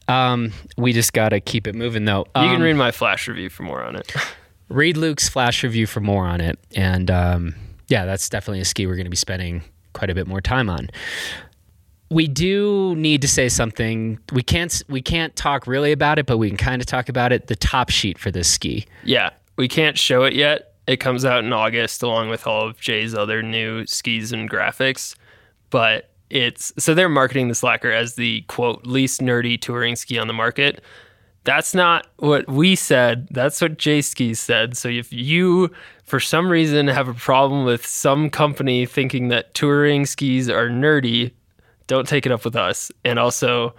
Um, we just got to keep it moving, though.
you can
Um,
read my flash review for more on it.
read Luke's flash review for more on it. And um, yeah, that's definitely a ski we're going to be spending quite a bit more time on. We do need to say something. We can't we can't talk really about it, but we can kind of talk about it. The top sheet for this ski.
yeah, we can't show it yet. It comes out in August along with all of Jay's other new skis and graphics. But it's so they're marketing the Slacker as the quote least nerdy touring ski on the market. That's not what we said. That's what J Skis said. So if you, for some reason, have a problem with some company thinking that touring skis are nerdy, don't take it up with us. And also,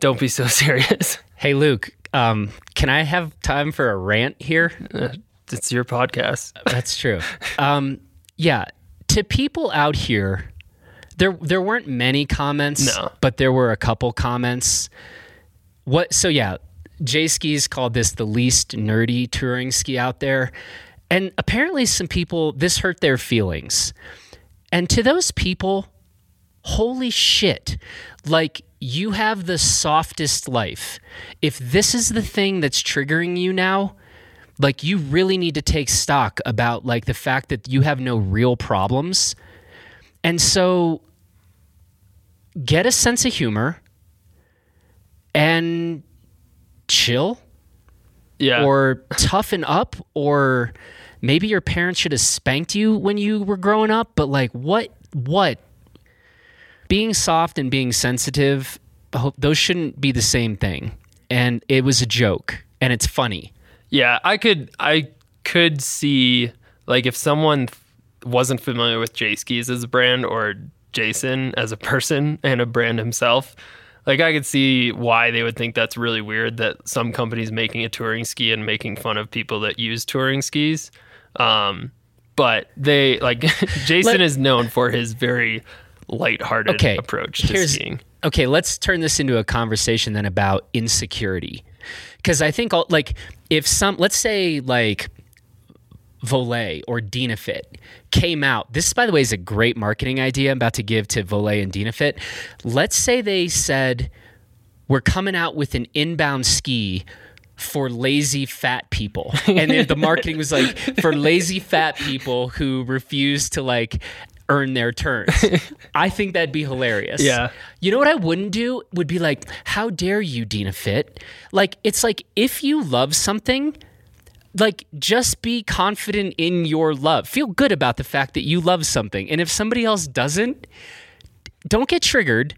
don't be so serious.
Hey Luke, um, can I have time for a rant here?
It's your podcast.
That's true. Um, yeah, to people out here, there there weren't many comments,
No.
but there were a couple comments. What? So yeah, J Skis called this the least nerdy touring ski out there, and apparently some people this hurt their feelings. And to those people, holy shit! Like you have the softest life. If this is the thing that's triggering you now, like you really need to take stock about like the fact that you have no real problems and so get a sense of humor and chill
Yeah.
or toughen up or maybe your parents should have spanked you when you were growing up but like what what? Being soft and being sensitive those shouldn't be the same thing. And it was a joke and it's funny.
Yeah, I could I could see like if someone wasn't familiar with J Skis as a brand or Jason as a person and a brand himself, like I could see why they would think that's really weird that some companies making a touring ski and making fun of people that use touring skis. Um, but they like Jason
Let-
is known for his very lighthearted
okay
approach to skiing.
okay let's turn this into a conversation then about insecurity because i think all, like if some let's say like Völkl or Dynafit came out. This, by the way, is a great marketing idea I'm about to give to Völkl and Dynafit. Let's say they said, We're coming out with an inbound ski for lazy fat people. And then the marketing was like, For lazy fat people who refuse to like earn their turns. I think that'd be hilarious.
Yeah.
You know what I wouldn't do? Would be like, How dare you, Dynafit? Like, it's like if you love something, like just be confident in your love. Feel good about the fact that you love something. And if somebody else doesn't, don't get triggered.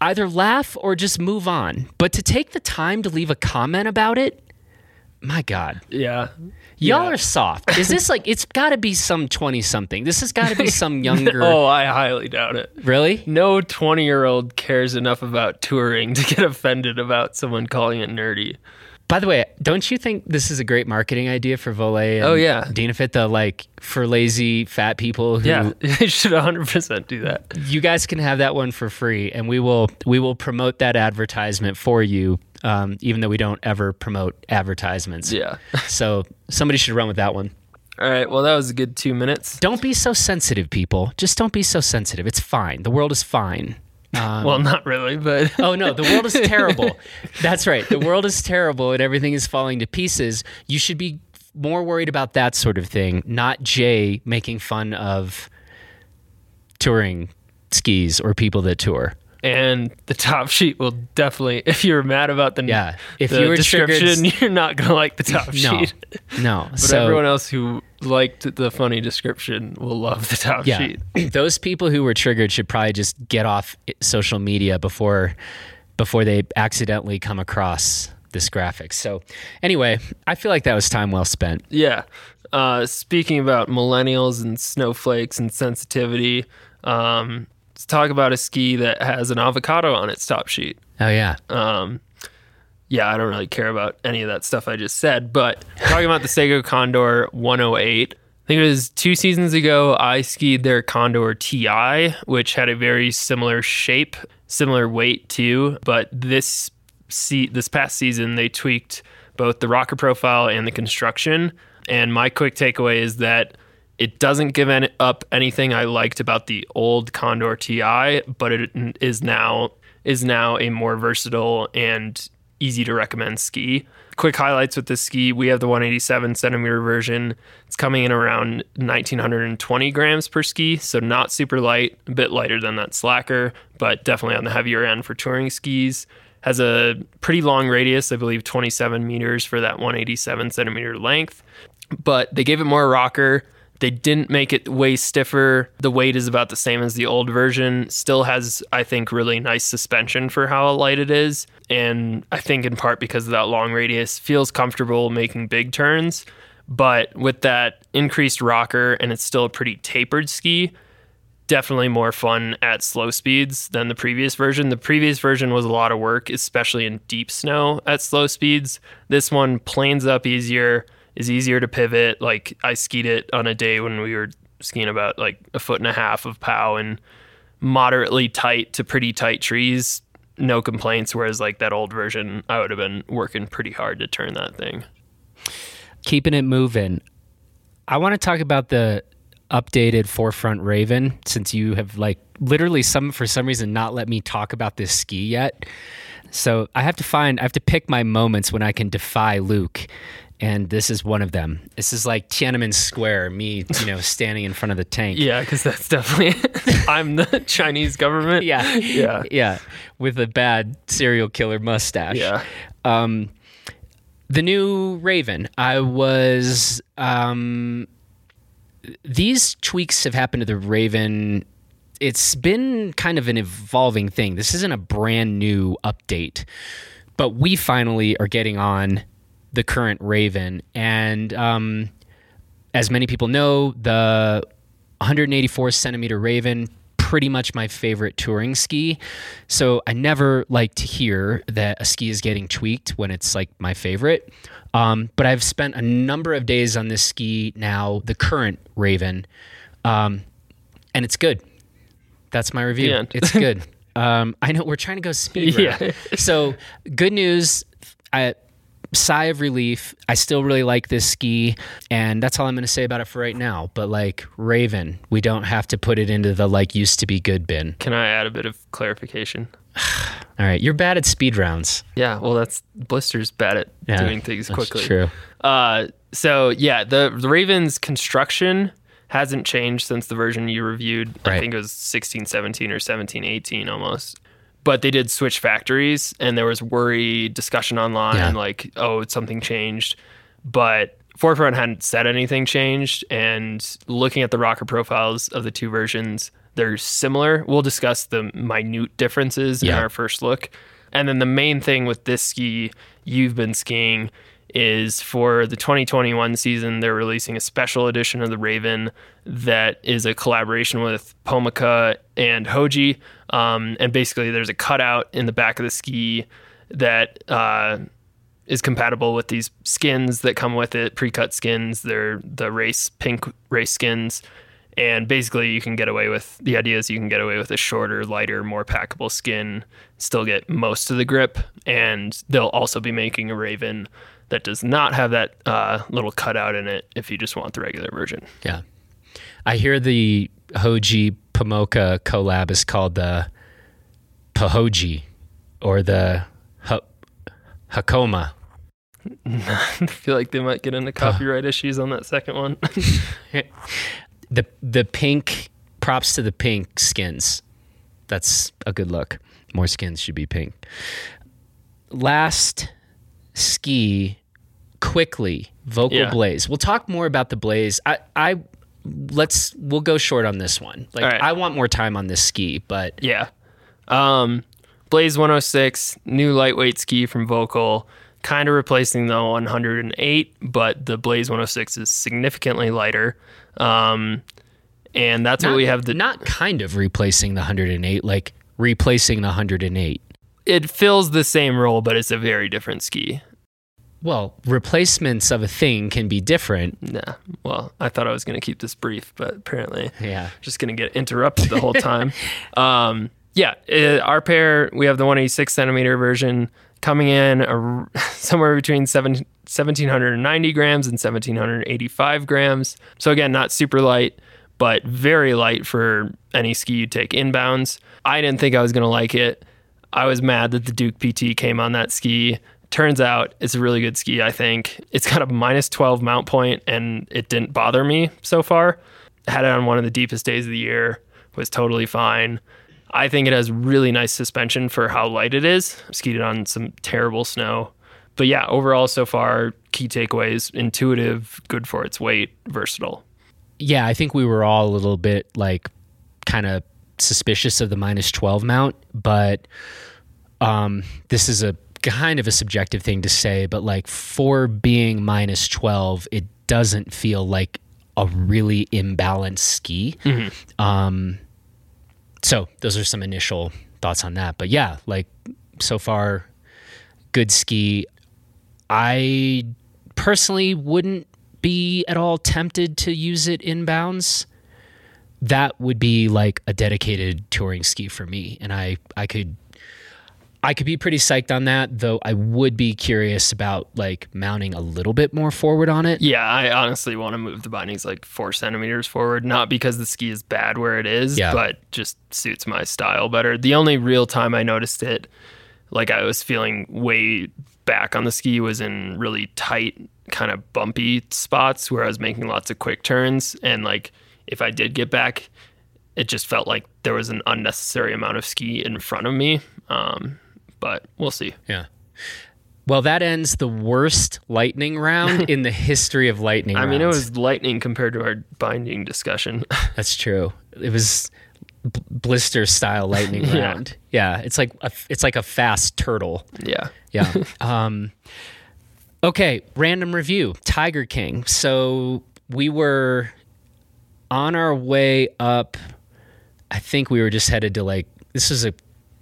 Either laugh or just move on. But to take the time to leave a comment about it, my God.
Yeah.
Y'all
Yeah.
are soft. Is this like, it's got to be some 20 something. This has got to be some younger.
Oh, I highly doubt it.
Really?
no 20 year old cares enough about touring to get offended about someone calling it nerdy.
By the way, don't you think this is a great marketing idea for Völkl
Oh, yeah.
Dynafit, the like for lazy fat people who
Yeah, they should 100% do that.
you guys can have that one for free and we will we will promote that advertisement for you um, even though we don't ever promote advertisements
Yeah.
so somebody should run with that one
All right. Well, that was a good two minutes.
don't be so sensitive people just don't be so sensitive it's fine the world is fine um,
Well, not really, but
oh no the world is terrible. That's right. The world is terrible and everything is falling to pieces. You should be more worried about that sort of thing not jay making fun of touring skis or people that tour
and the top sheet will definitely. If you're mad about the
Yeah, if
the
you were
description,
triggered-
you're not gonna like the top
no
sheet.
no
But
so
everyone else who liked the funny description will love the top
yeah
sheet.
those people who were triggered should probably just get off social media before before they accidentally come across this graphic so anyway i feel like that was time well spent
Yeah. Uh, speaking about millennials and snowflakes and sensitivity, um, let's talk about a ski that has an avocado on its top sheet.
oh yeah
Um, yeah, I don't really care about any of that stuff I just said, but talking about the Sego Condor 108. I think it was two seasons ago, I skied their Condor TI, which had a very similar shape, similar weight too, but this see this past season they tweaked both the rocker profile and the construction. And my quick takeaway is that it doesn't give any, up anything I liked about the old Condor TI, but it is now is now a more versatile and easy to recommend ski. Quick highlights with this ski: we have the 187 centimeter version. It's coming in around 1920 grams per ski, so not super light, a bit lighter than that Slacker, but definitely on the heavier end for touring skis. Has a pretty long radius, I believe 27 meters for that 187 centimeter length, but they gave it more rocker. They didn't make it way stiffer. The weight is about the same as the old version. Still has, I think, really nice suspension for how light it is. And I think in part because of that long radius, feels comfortable making big turns. But with that increased rocker and it's still a pretty tapered ski, definitely more fun at slow speeds than the previous version. The previous version was a lot of work, especially in deep snow at slow speeds. This one planes up easier is easier to pivot. Like I skied it on a day when we were skiing about like a foot and a half of pow and moderately tight to pretty tight trees. No complaints. Whereas like that old version, I would have been working pretty hard to turn that thing.
Keeping it moving. I want to talk about the updated 4FRNT Raven since you have like literally some for some reason not let me talk about this ski yet. So I have to find I have to pick my moments when I can defy Luke and this is one of them. This is like Tiananmen Square, me, you know, standing in front of the tank.
Yeah, because that's definitely I'm the Chinese government.
Yeah,
yeah,
yeah, with a bad serial killer mustache.
Yeah.
Um, the new Raven. I was. Um, these tweaks have happened to the Raven. It's been kind of an evolving thing. This isn't a brand new update, but we finally are getting on the current Raven. And um, as many people know, the 184 centimeter Raven, pretty much my favorite touring ski. So I never like to hear that a ski is getting tweaked when it's like my favorite. Um, but I've spent a number of days on this ski now, the current Raven, um, and it's good. That's my review. It's good. Um, I know we're trying to go speed. Yeah. so good news. I sigh of relief. I still really like this ski, and that's all I'm going to say about it for right now. But like Raven, we don't have to put it into the like used to be good bin.
Can I add a bit of clarification?
all right, you're bad at speed rounds.
Yeah, well, that's Blister's bad at yeah, doing things quickly.
True.
Uh, so yeah, the, the Raven's construction hasn't changed since the version you reviewed. Right. I think it was 16, 17 or 17, 18 almost but they did switch factories and there was worry discussion online yeah. like oh something changed but 4FRNT hadn't said anything changed and looking at the rocker profiles of the two versions they're similar we'll discuss the minute differences yeah. in our first look and then the main thing with this ski you've been skiing is for the 2021 season, they're releasing a special edition of the Raven that is a collaboration with Pomoca and Hoji. Um, and basically, there's a cutout in the back of the ski that uh, is compatible with these skins that come with it, pre-cut skins. They're the race pink race skins. And basically, you can get away with the idea is you can get away with a shorter, lighter, more packable skin, still get most of the grip, and they'll also be making a Raven that does not have that uh, little cutout in it if you just want the regular version.
Yeah. I hear the Hoji Pomoca collab is called the Pahoji or the ha- Hakoma.
I feel like they might get into copyright issues on that second one.
the the pink props to the pink skins. That's a good look. More skins should be pink. Last ski quickly Völkl yeah. blaze we'll talk more about the blaze i i let's we'll go short on this one like right. i want more time on this ski but
yeah um blaze 106 new lightweight ski from Völkl kind of replacing the 108 but the blaze 106 is significantly lighter um and that's
not,
what we have the
not kind of replacing the 108 like replacing the 108
it fills the same role, but it's a very different ski.
Well, replacements of a thing can be different.
Nah. Well, I thought I was going to keep this brief, but apparently,
yeah,
just going to get interrupted the whole time. um, yeah, it, our pair, we have the 186 centimeter version, coming in a, somewhere between 7, 1790 grams and 1785 grams. So again, not super light, but very light for any ski you take inbounds. I didn't think I was going to like it. I was mad that the Duke PT came on that ski. Turns out it's a really good ski, I think. It's got a minus 12 mount point and it didn't bother me so far. Had it on one of the deepest days of the year, was totally fine. I think it has really nice suspension for how light it is. Skied it on some terrible snow. But yeah, overall so far, key takeaways intuitive, good for its weight, versatile.
Yeah, I think we were all a little bit like kind of suspicious of the minus 12 mount, but um, this is a kind of a subjective thing to say, but like for being minus 12, it doesn't feel like a really imbalanced ski. Um, so those are some initial thoughts on that. But yeah, like so far, good ski. I personally wouldn't be at all tempted to use it inbounds. That would be like a dedicated touring ski for me, and I I could I could be pretty psyched on that. Though I would be curious about like mounting a little bit more forward on it.
Yeah, I honestly want to move the bindings like four centimeters forward, not because the ski is bad where it is,
Yeah.
but just suits my style better. The only real time I noticed it, like I was feeling way back on the ski, was in really tight, kind of bumpy spots where I was making lots of quick turns. And like if I did get back, it just felt like there was an unnecessary amount of ski in front of me. Um, but we'll see.
Yeah. Well, that ends the worst lightning round in the history of lightning
I mean, it was lightning compared to our binding discussion.
That's true. It was blister style lightning
Yeah.
round. Yeah, it's like a, it's like a fast turtle.
yeah.
Yeah. um, okay, random review. Tiger King. So we were on our way up. I think we were just headed to like this is a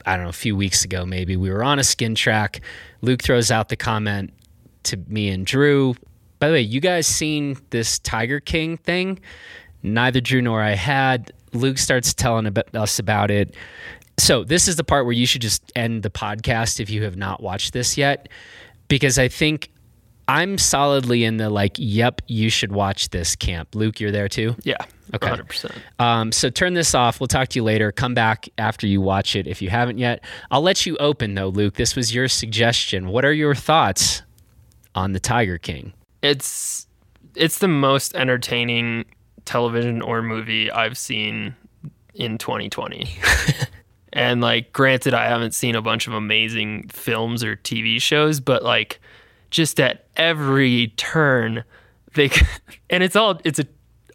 I don't know a few weeks ago maybe. We were on a skin track. Luke throws out the comment to me and Drew. By the way, you guys seen this Tiger King thing? Neither Drew nor I had. Luke starts telling us about it. So this is the part where you should just end the podcast if you have not watched this yet, because I think I'm solidly in the like, yep, you should watch this camp. Luke, you're there too.
Yeah.
Okay.
100%.
Um, so turn this off. We'll talk to you later. Come back after you watch it if you haven't yet. I'll let you open though, Luke. This was your suggestion. What are your thoughts on the Tiger King?
It's it's the most entertaining television or movie I've seen in 2020. and like granted I haven't seen a bunch of amazing films or TV shows, but like just at every turn they and it's all it's a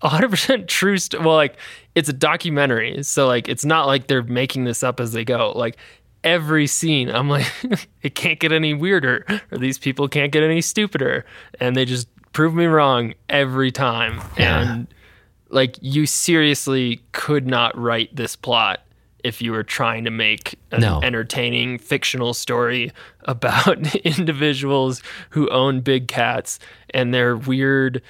100% true st- well like it's a documentary so like it's not like they're making this up as they go like every scene i'm like it can't get any weirder or these people can't get any stupider and they just prove me wrong every time
Yeah.
and like you seriously could not write this plot if you were trying to make an
No.
entertaining fictional story about individuals who own big cats and their weird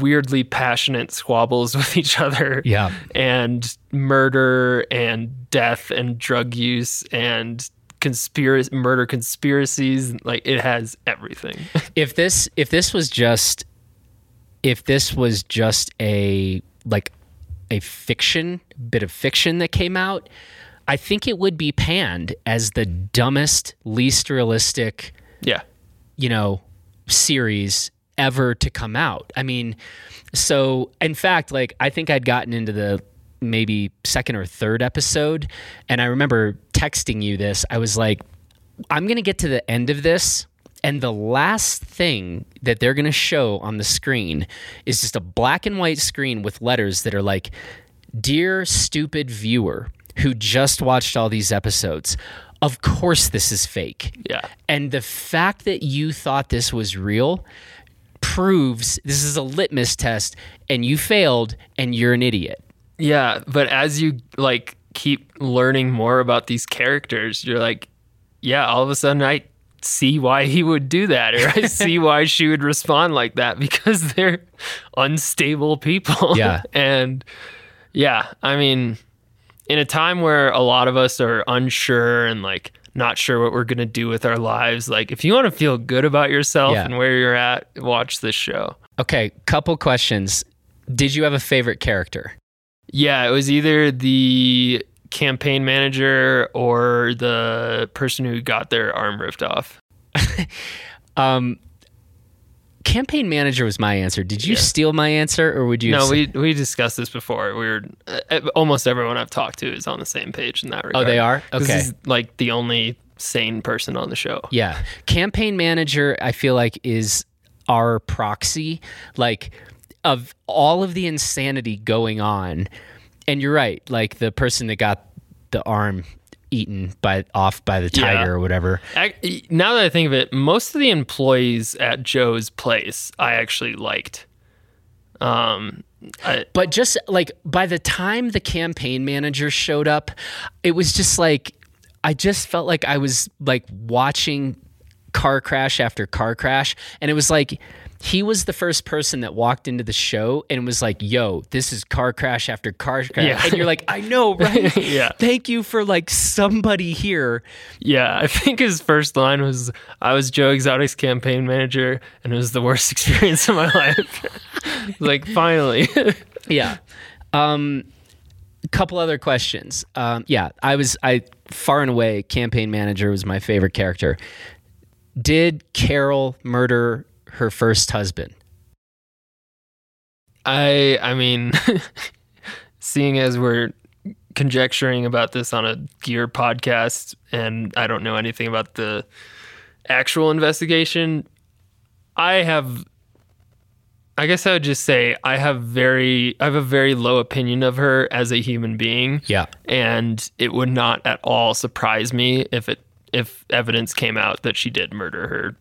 weirdly passionate squabbles with each other
Yeah.
and murder and death and drug use and conspiracy murder conspiracies like it has everything
if this if this was just if this was just a like a fiction bit of fiction that came out i think it would be panned as the dumbest least realistic
yeah.
you know series ever to come out. I mean so in fact like i think i'd gotten into the maybe second or third episode and i remember texting you this. I was like I'm going to get to the end of this, and the last thing that they're going to show on the screen is just a black and white screen with letters that are like, Dear stupid viewer who just watched all these episodes, of course this is fake.
yeah
And the fact that you thought this was real proves this is a litmus test, and you failed, and you're an idiot.
Yeah, but as you like keep learning more about these characters, you're like, yeah, all of a sudden I see why he would do that, or I see why she would respond like that because they're unstable people.
Yeah.
and yeah, I mean, in a time where a lot of us are unsure and like not sure what we're gonna do with our lives. Like, if you want to feel good about yourself
Yeah.
and where you're at, watch this show.
Okay, couple questions. Did you have a favorite character?
Yeah, it was either the campaign manager or the person who got their arm ripped off.
Um, campaign manager was my answer. Did you steal my answer, or would you?
No, we we discussed this before. We were uh, almost everyone I've talked to is on the same page in that regard.
Oh, they are? Okay.
he's like the only sane person on the show.
Yeah. Campaign manager, I feel like, is our proxy, like, of all of the insanity going on. And you're right. Like, the person that got the arm eaten by off by the tiger
Yeah.
or whatever.
Ac- Now that I think of it, most of the employees at Joe's place I actually liked. Um, I,
But just like by the time the campaign manager showed up, it was just like I just felt like I was like watching car crash after car crash. And it was like he was the first person that walked into the show and was like, yo, this is car crash after car crash.
Yeah.
And you're like, I know, right?
Yeah.
Thank you for like somebody here.
yeah, I think his first line was, "I was Joe Exotic's campaign manager, and it was the worst experience of my life." like, finally,
Yeah. Um, a couple other questions. Um, yeah, I was I far and away campaign manager was my favorite character. Did Carole murder her first husband?
I I mean, seeing as we're conjecturing about this on a gear podcast and I don't know anything about the actual investigation, I have I guess I would just say I have very I have a very low opinion of her as a human being.
Yeah.
And it would not at all surprise me if it if evidence came out that she did murder her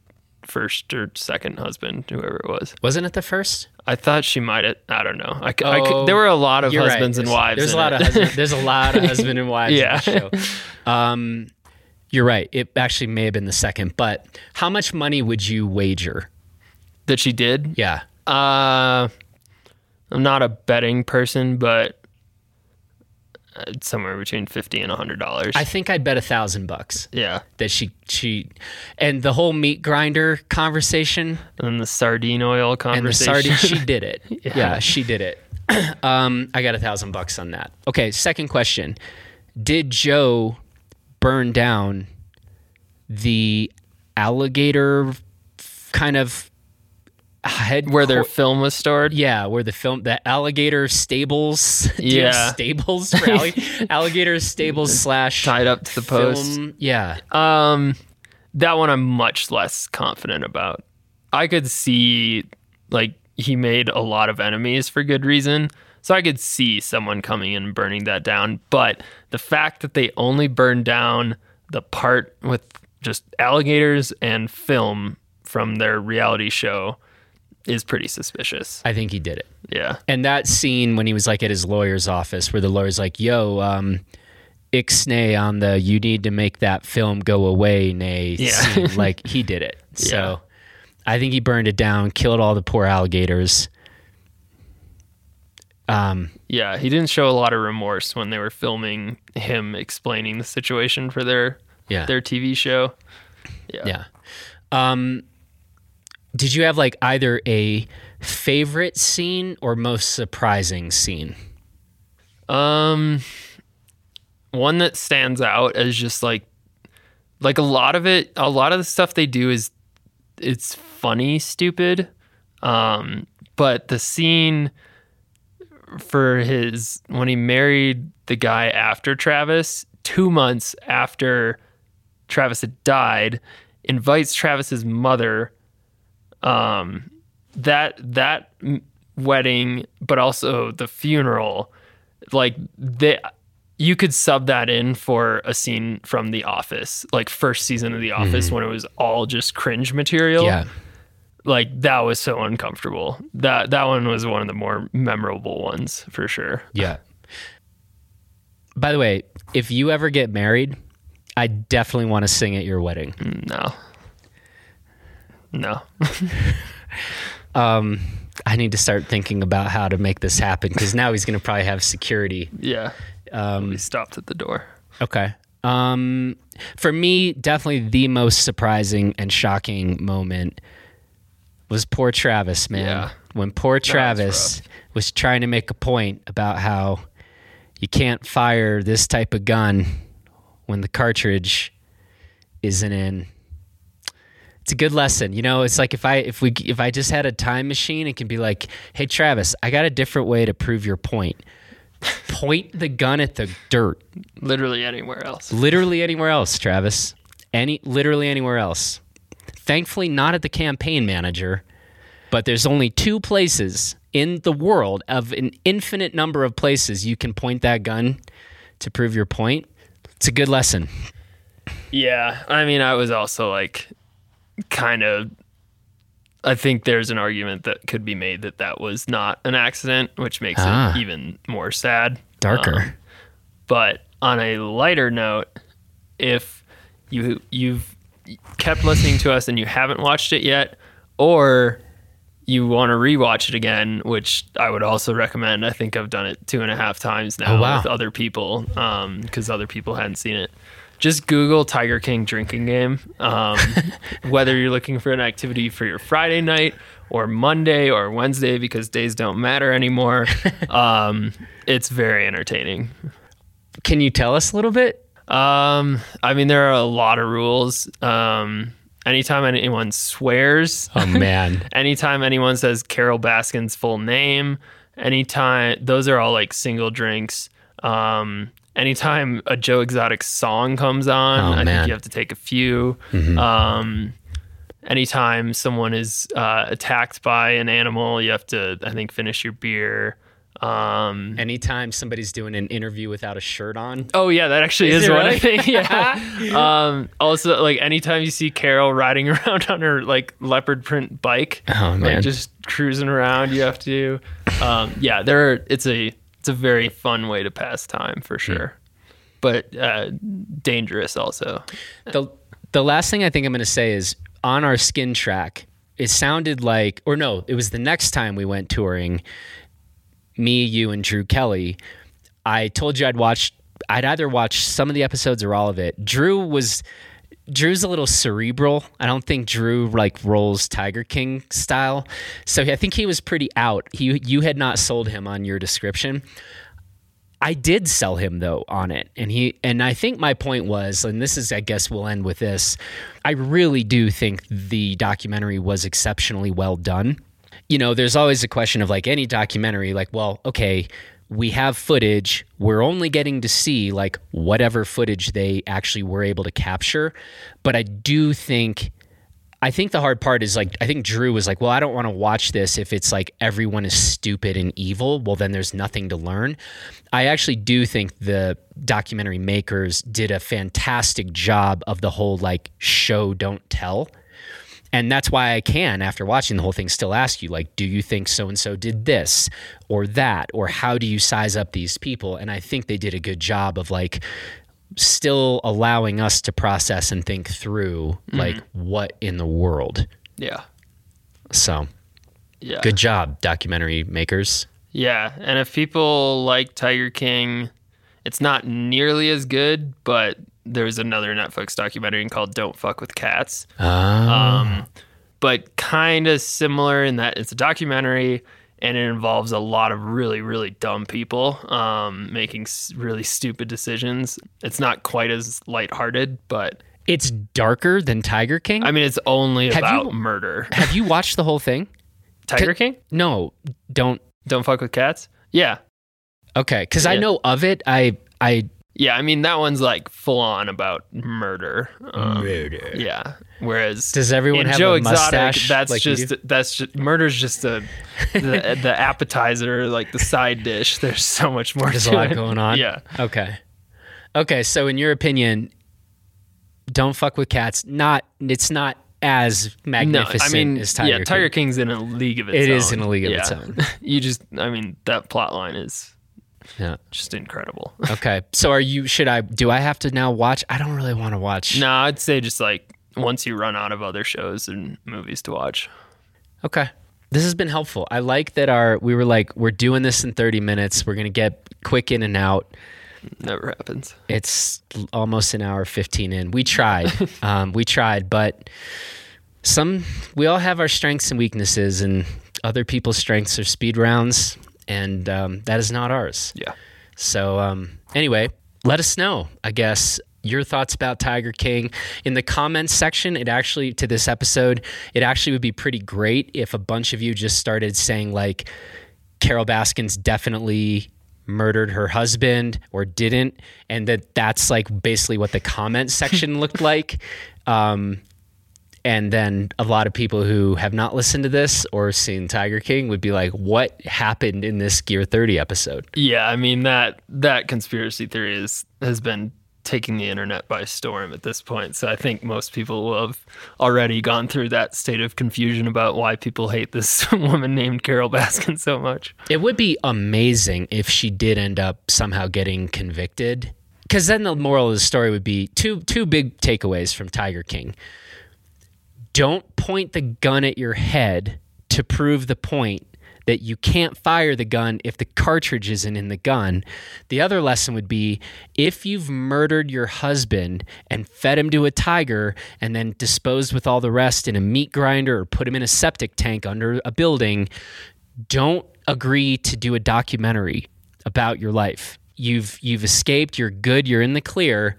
first or second husband, whoever it was.
Wasn't it the first?
I thought she might have. I don't know. I, c- I
Oh,
there were a lot of
You're right.
husbands and wives.
There's a lot
it.
of husband, there's a lot of husband and wives
Yeah.
in the show. Um, you're right. It actually may have been the second, but how much money would you wager?
that she did.
Yeah.
Uh, I'm not a betting person, but somewhere between fifty and hundred dollars.
I think I'd bet a thousand bucks
Yeah,
that she she and the whole meat grinder conversation.
And the sardine oil conversation
and the sardine she did it. Yeah. she did it. Um i got a thousand bucks on that. Okay second question. Did joe burn down the alligator kind of head
where their film was stored.
yeah where the film the alligator stables Do you have
Yeah.
stables alli- alligator stables slash
Tied up to the post.
film yeah
Um, that one I'm much less confident about. I could see like he made a lot of enemies for good reason. So I could see someone coming in and burning that down. But the fact that they only burned down the part with just alligators and film from their reality show is pretty suspicious.
i think he did it
Yeah.
And that scene when he was like at his lawyer's office, where the lawyer's like, "Yo, um, ixnay on the you need to make that film go away, nay."
Yeah.
scene, like he did it. So
Yeah.
I think he burned it down, killed all the poor alligators. Um,
Yeah. He didn't show a lot of remorse when they were filming him explaining the situation for their
yeah,
their TV show.
yeah. Um, did you have like either a favorite scene or most surprising scene?
Um, one that stands out as just like, like a lot of it, a lot of the stuff they do is, it's funny, stupid. Um, but the scene for his when he married the guy after Travis, two months after Travis had died, invites Travis's mother. Um, that that wedding, but also the funeral, like they, you could sub that in for a scene from The Office, like first season of The Office when it was all just cringe material
Yeah.
like that was so uncomfortable. That that one was one of the more memorable ones for sure.
Yeah. By the way, if you ever get married, I definitely want to sing at your wedding.
No. No.
Um, I need to start thinking about how to make this happen because now he's going to probably have security.
Yeah.
Um,
We stopped at the door.
okay. Um, for me, definitely the most surprising and shocking moment was poor Travis, man.
Yeah.
When poor Travis was trying to make a point about how you can't fire this type of gun when the cartridge isn't in. It's a good lesson. You know, it's like if I if we if I just had a time machine, it can be like, "Hey Travis, I got a different way to prove your point. Point the gun at the dirt.
Literally anywhere else.
Literally anywhere else, Travis. Any literally anywhere else. Thankfully not at the campaign manager, but there's only two places in the world of an infinite number of places you can point that gun to prove your point. It's a good lesson.
Yeah, I mean, I was also like, kind of. I think there's an argument that could be made that that was not an accident, which makes
Ah.
it even more sad.
Darker.
Um, but on a lighter note, if you you've kept listening to us and you haven't watched it yet, or you want to rewatch it again, which I would also recommend. I think I've done it two and a half times now
Oh, wow.
with other people because other people hadn't seen it. Just Google Tiger King drinking game. Um, whether you're looking for an activity for your Friday night or Monday or Wednesday, because days don't matter anymore, um, it's very entertaining.
Can you tell us a little bit?
Um, I mean, there are a lot of rules. Um, anytime anyone swears,
Oh man.
anytime anyone says Carole Baskin's full name, anytime those are all like single drinks. Um, anytime a Joe Exotic song comes on,
Oh,
I think
man. Mm-hmm.
you have to take a few. Um, anytime someone is uh, attacked by an animal, you have to, I think, finish your beer. Um,
Anytime somebody's doing an interview without a shirt on.
Oh yeah, that actually
Is
is,
it
one
really?
thing. Yeah. um, also, like anytime you see Carole riding around on her like leopard print bike,
Oh, man.
like just cruising around, you have to. Um, yeah, there. Are, it's a it's a very fun way to pass time for sure, but uh, dangerous also.
the the last thing I think I'm going to say is on our skin track. It sounded like, or no, it was the next time we went touring. Me, you, and Drew Kelly. I told you I'd watch. I'd either watch some of the episodes or all of it. Drew was. Drew's a little cerebral. I don't think Drew like rolls Tiger King style. So I think he was pretty out. He you had not sold him on your description. I did sell him though on it. And he and I think my point was, and this is I guess we'll end with this. I really do think the documentary was exceptionally well done. You know, there's always a question of like any documentary, like, well, okay, we have footage. We're only getting to see like whatever footage they actually were able to capture. But I do think I think the hard part is like I think Drew was like, well, I don't want to watch this if it's like everyone is stupid and evil. Well, then there's nothing to learn. I actually do think the documentary makers did a fantastic job of the whole like show don't tell. And that's why I can, after watching the whole thing, still ask you, like, do you think so and so did this or that? Or how do you size up these people? And I think they did a good job of like still allowing us to process and think through mm-hmm. like what in the world.
Yeah,
So
yeah,
good job, documentary makers.
Yeah, and if people like Tiger King, it's not nearly as good, but there's another Netflix documentary called "Don't Fuck with Cats." um, but kind of similar in that it's a documentary and it involves a lot of really really dumb people um, making s- really stupid decisions. It's not quite as lighthearted, but
It's darker than Tiger King.
I mean it's only
Have
about
you-
murder.
Have you watched the whole thing?
Tiger King?
No, don't.
Don't fuck with cats? Yeah.
Okay, because I know of it. I I
Yeah, I mean that one's like full on about murder. Um, Yeah. Whereas
Does everyone have
Joe
a
Exotic,
mustache
that's
like
just that's just murder's just a the, the appetizer, like the side dish. There's so much more.
there's
to
a lot
it.
going on.
Yeah.
Okay. Okay. So in your opinion, don't fuck with cats. Not. It's not as magnificent No,
I mean,
as Tiger.
yeah, Tiger
King.
King's in a league of its
It
own.
is in a league of its own.
you just, I mean, that plot line is
Yeah.
just incredible.
Okay. So are you? Should I? Do I have to now watch? I don't really want to watch.
no, I'd say just like once you run out of other shows and movies to watch.
Okay. This has been helpful. I like that our we were like we're doing this in 30 minutes. We're going to get quick in and out.
Never happens.
It's almost an hour 15 in. We tried. um, we tried, but some, we all have our strengths and weaknesses, and other people's strengths are speed rounds, and um, that is not ours.
Yeah.
So, um, anyway, let us know, I guess, your thoughts about Tiger King in the comments section. It actually, to this episode, it actually would be pretty great if a bunch of you just started saying, like, Carole Baskins definitely murdered her husband or didn't. And that that's like basically what the comment section looked like. Um, and then a lot of people who have not listened to this or seen Tiger King would be like, what happened in this Gear 30 episode?
Yeah, I mean that that conspiracy theory is has been taking the internet by storm at this point. So I think most people will have already gone through that state of confusion about why people hate this woman named Carole Baskin so much.
It would be amazing if she did end up somehow getting convicted. Because then the moral of the story would be two two big takeaways from Tiger King. Don't point the gun at your head to prove the point that you can't fire the gun if the cartridge isn't in the gun. The other lesson would be if you've murdered your husband and fed him to a tiger and then disposed with all the rest in a meat grinder or put him in a septic tank under a building, don't agree to do a documentary about your life. You've you've escaped, you're good, you're in the clear.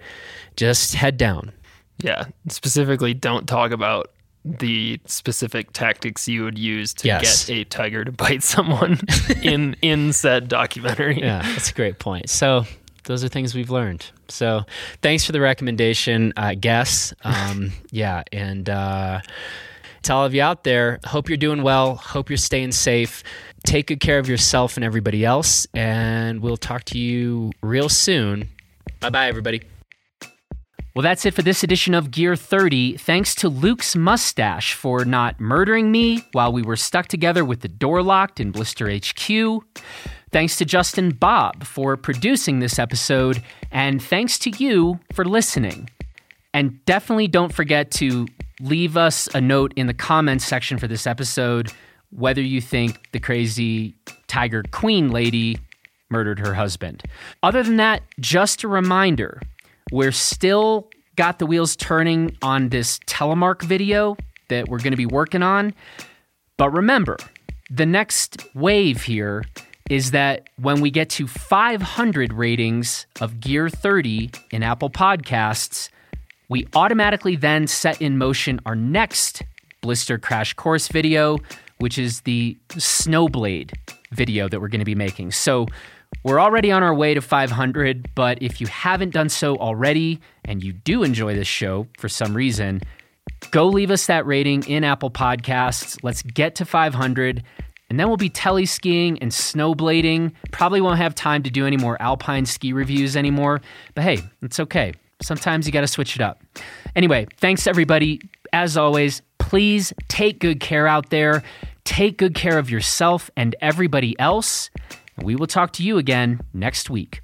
Just head down.
Yeah, specifically don't talk about the specific tactics you would use to
Yes.
get a tiger to bite someone in in said documentary.
Yeah, that's a great point. So those are things we've learned. So thanks for the recommendation, I guess. Um, yeah, and uh, to all of you out there, hope you're doing well. Hope you're staying safe. Take good care of yourself and everybody else, and we'll talk to you real soon. Bye bye, everybody.
Well, that's it for this edition of Gear 30. Thanks to Luke's mustache for not murdering me while we were stuck together with the door locked in Blister HQ. Thanks to Justin Bob for producing this episode. And thanks to you for listening. And definitely don't forget to leave us a note in the comments section for this episode whether you think the crazy Tiger Queen lady murdered her husband. Other than that, just a reminder we're still got the wheels turning on this telemark video that we're going to be working on. But remember, the next wave here is that when we get to 500 ratings of Gear 30 in Apple Podcasts, we automatically then set in motion our next Blister Crash Course video, which is the Snowblade video that we're going to be making. So we're already on our way to 500, but if you haven't done so already and you do enjoy this show for some reason, go leave us that rating in Apple Podcasts. Let's get to 500. And then we'll be tele skiing and snowblading. Probably won't have time to do any more alpine ski reviews anymore. But hey, it's okay. Sometimes you got to switch it up. Anyway, thanks everybody. As always, please take good care out there. Take good care of yourself and everybody else. We will talk to you again next week.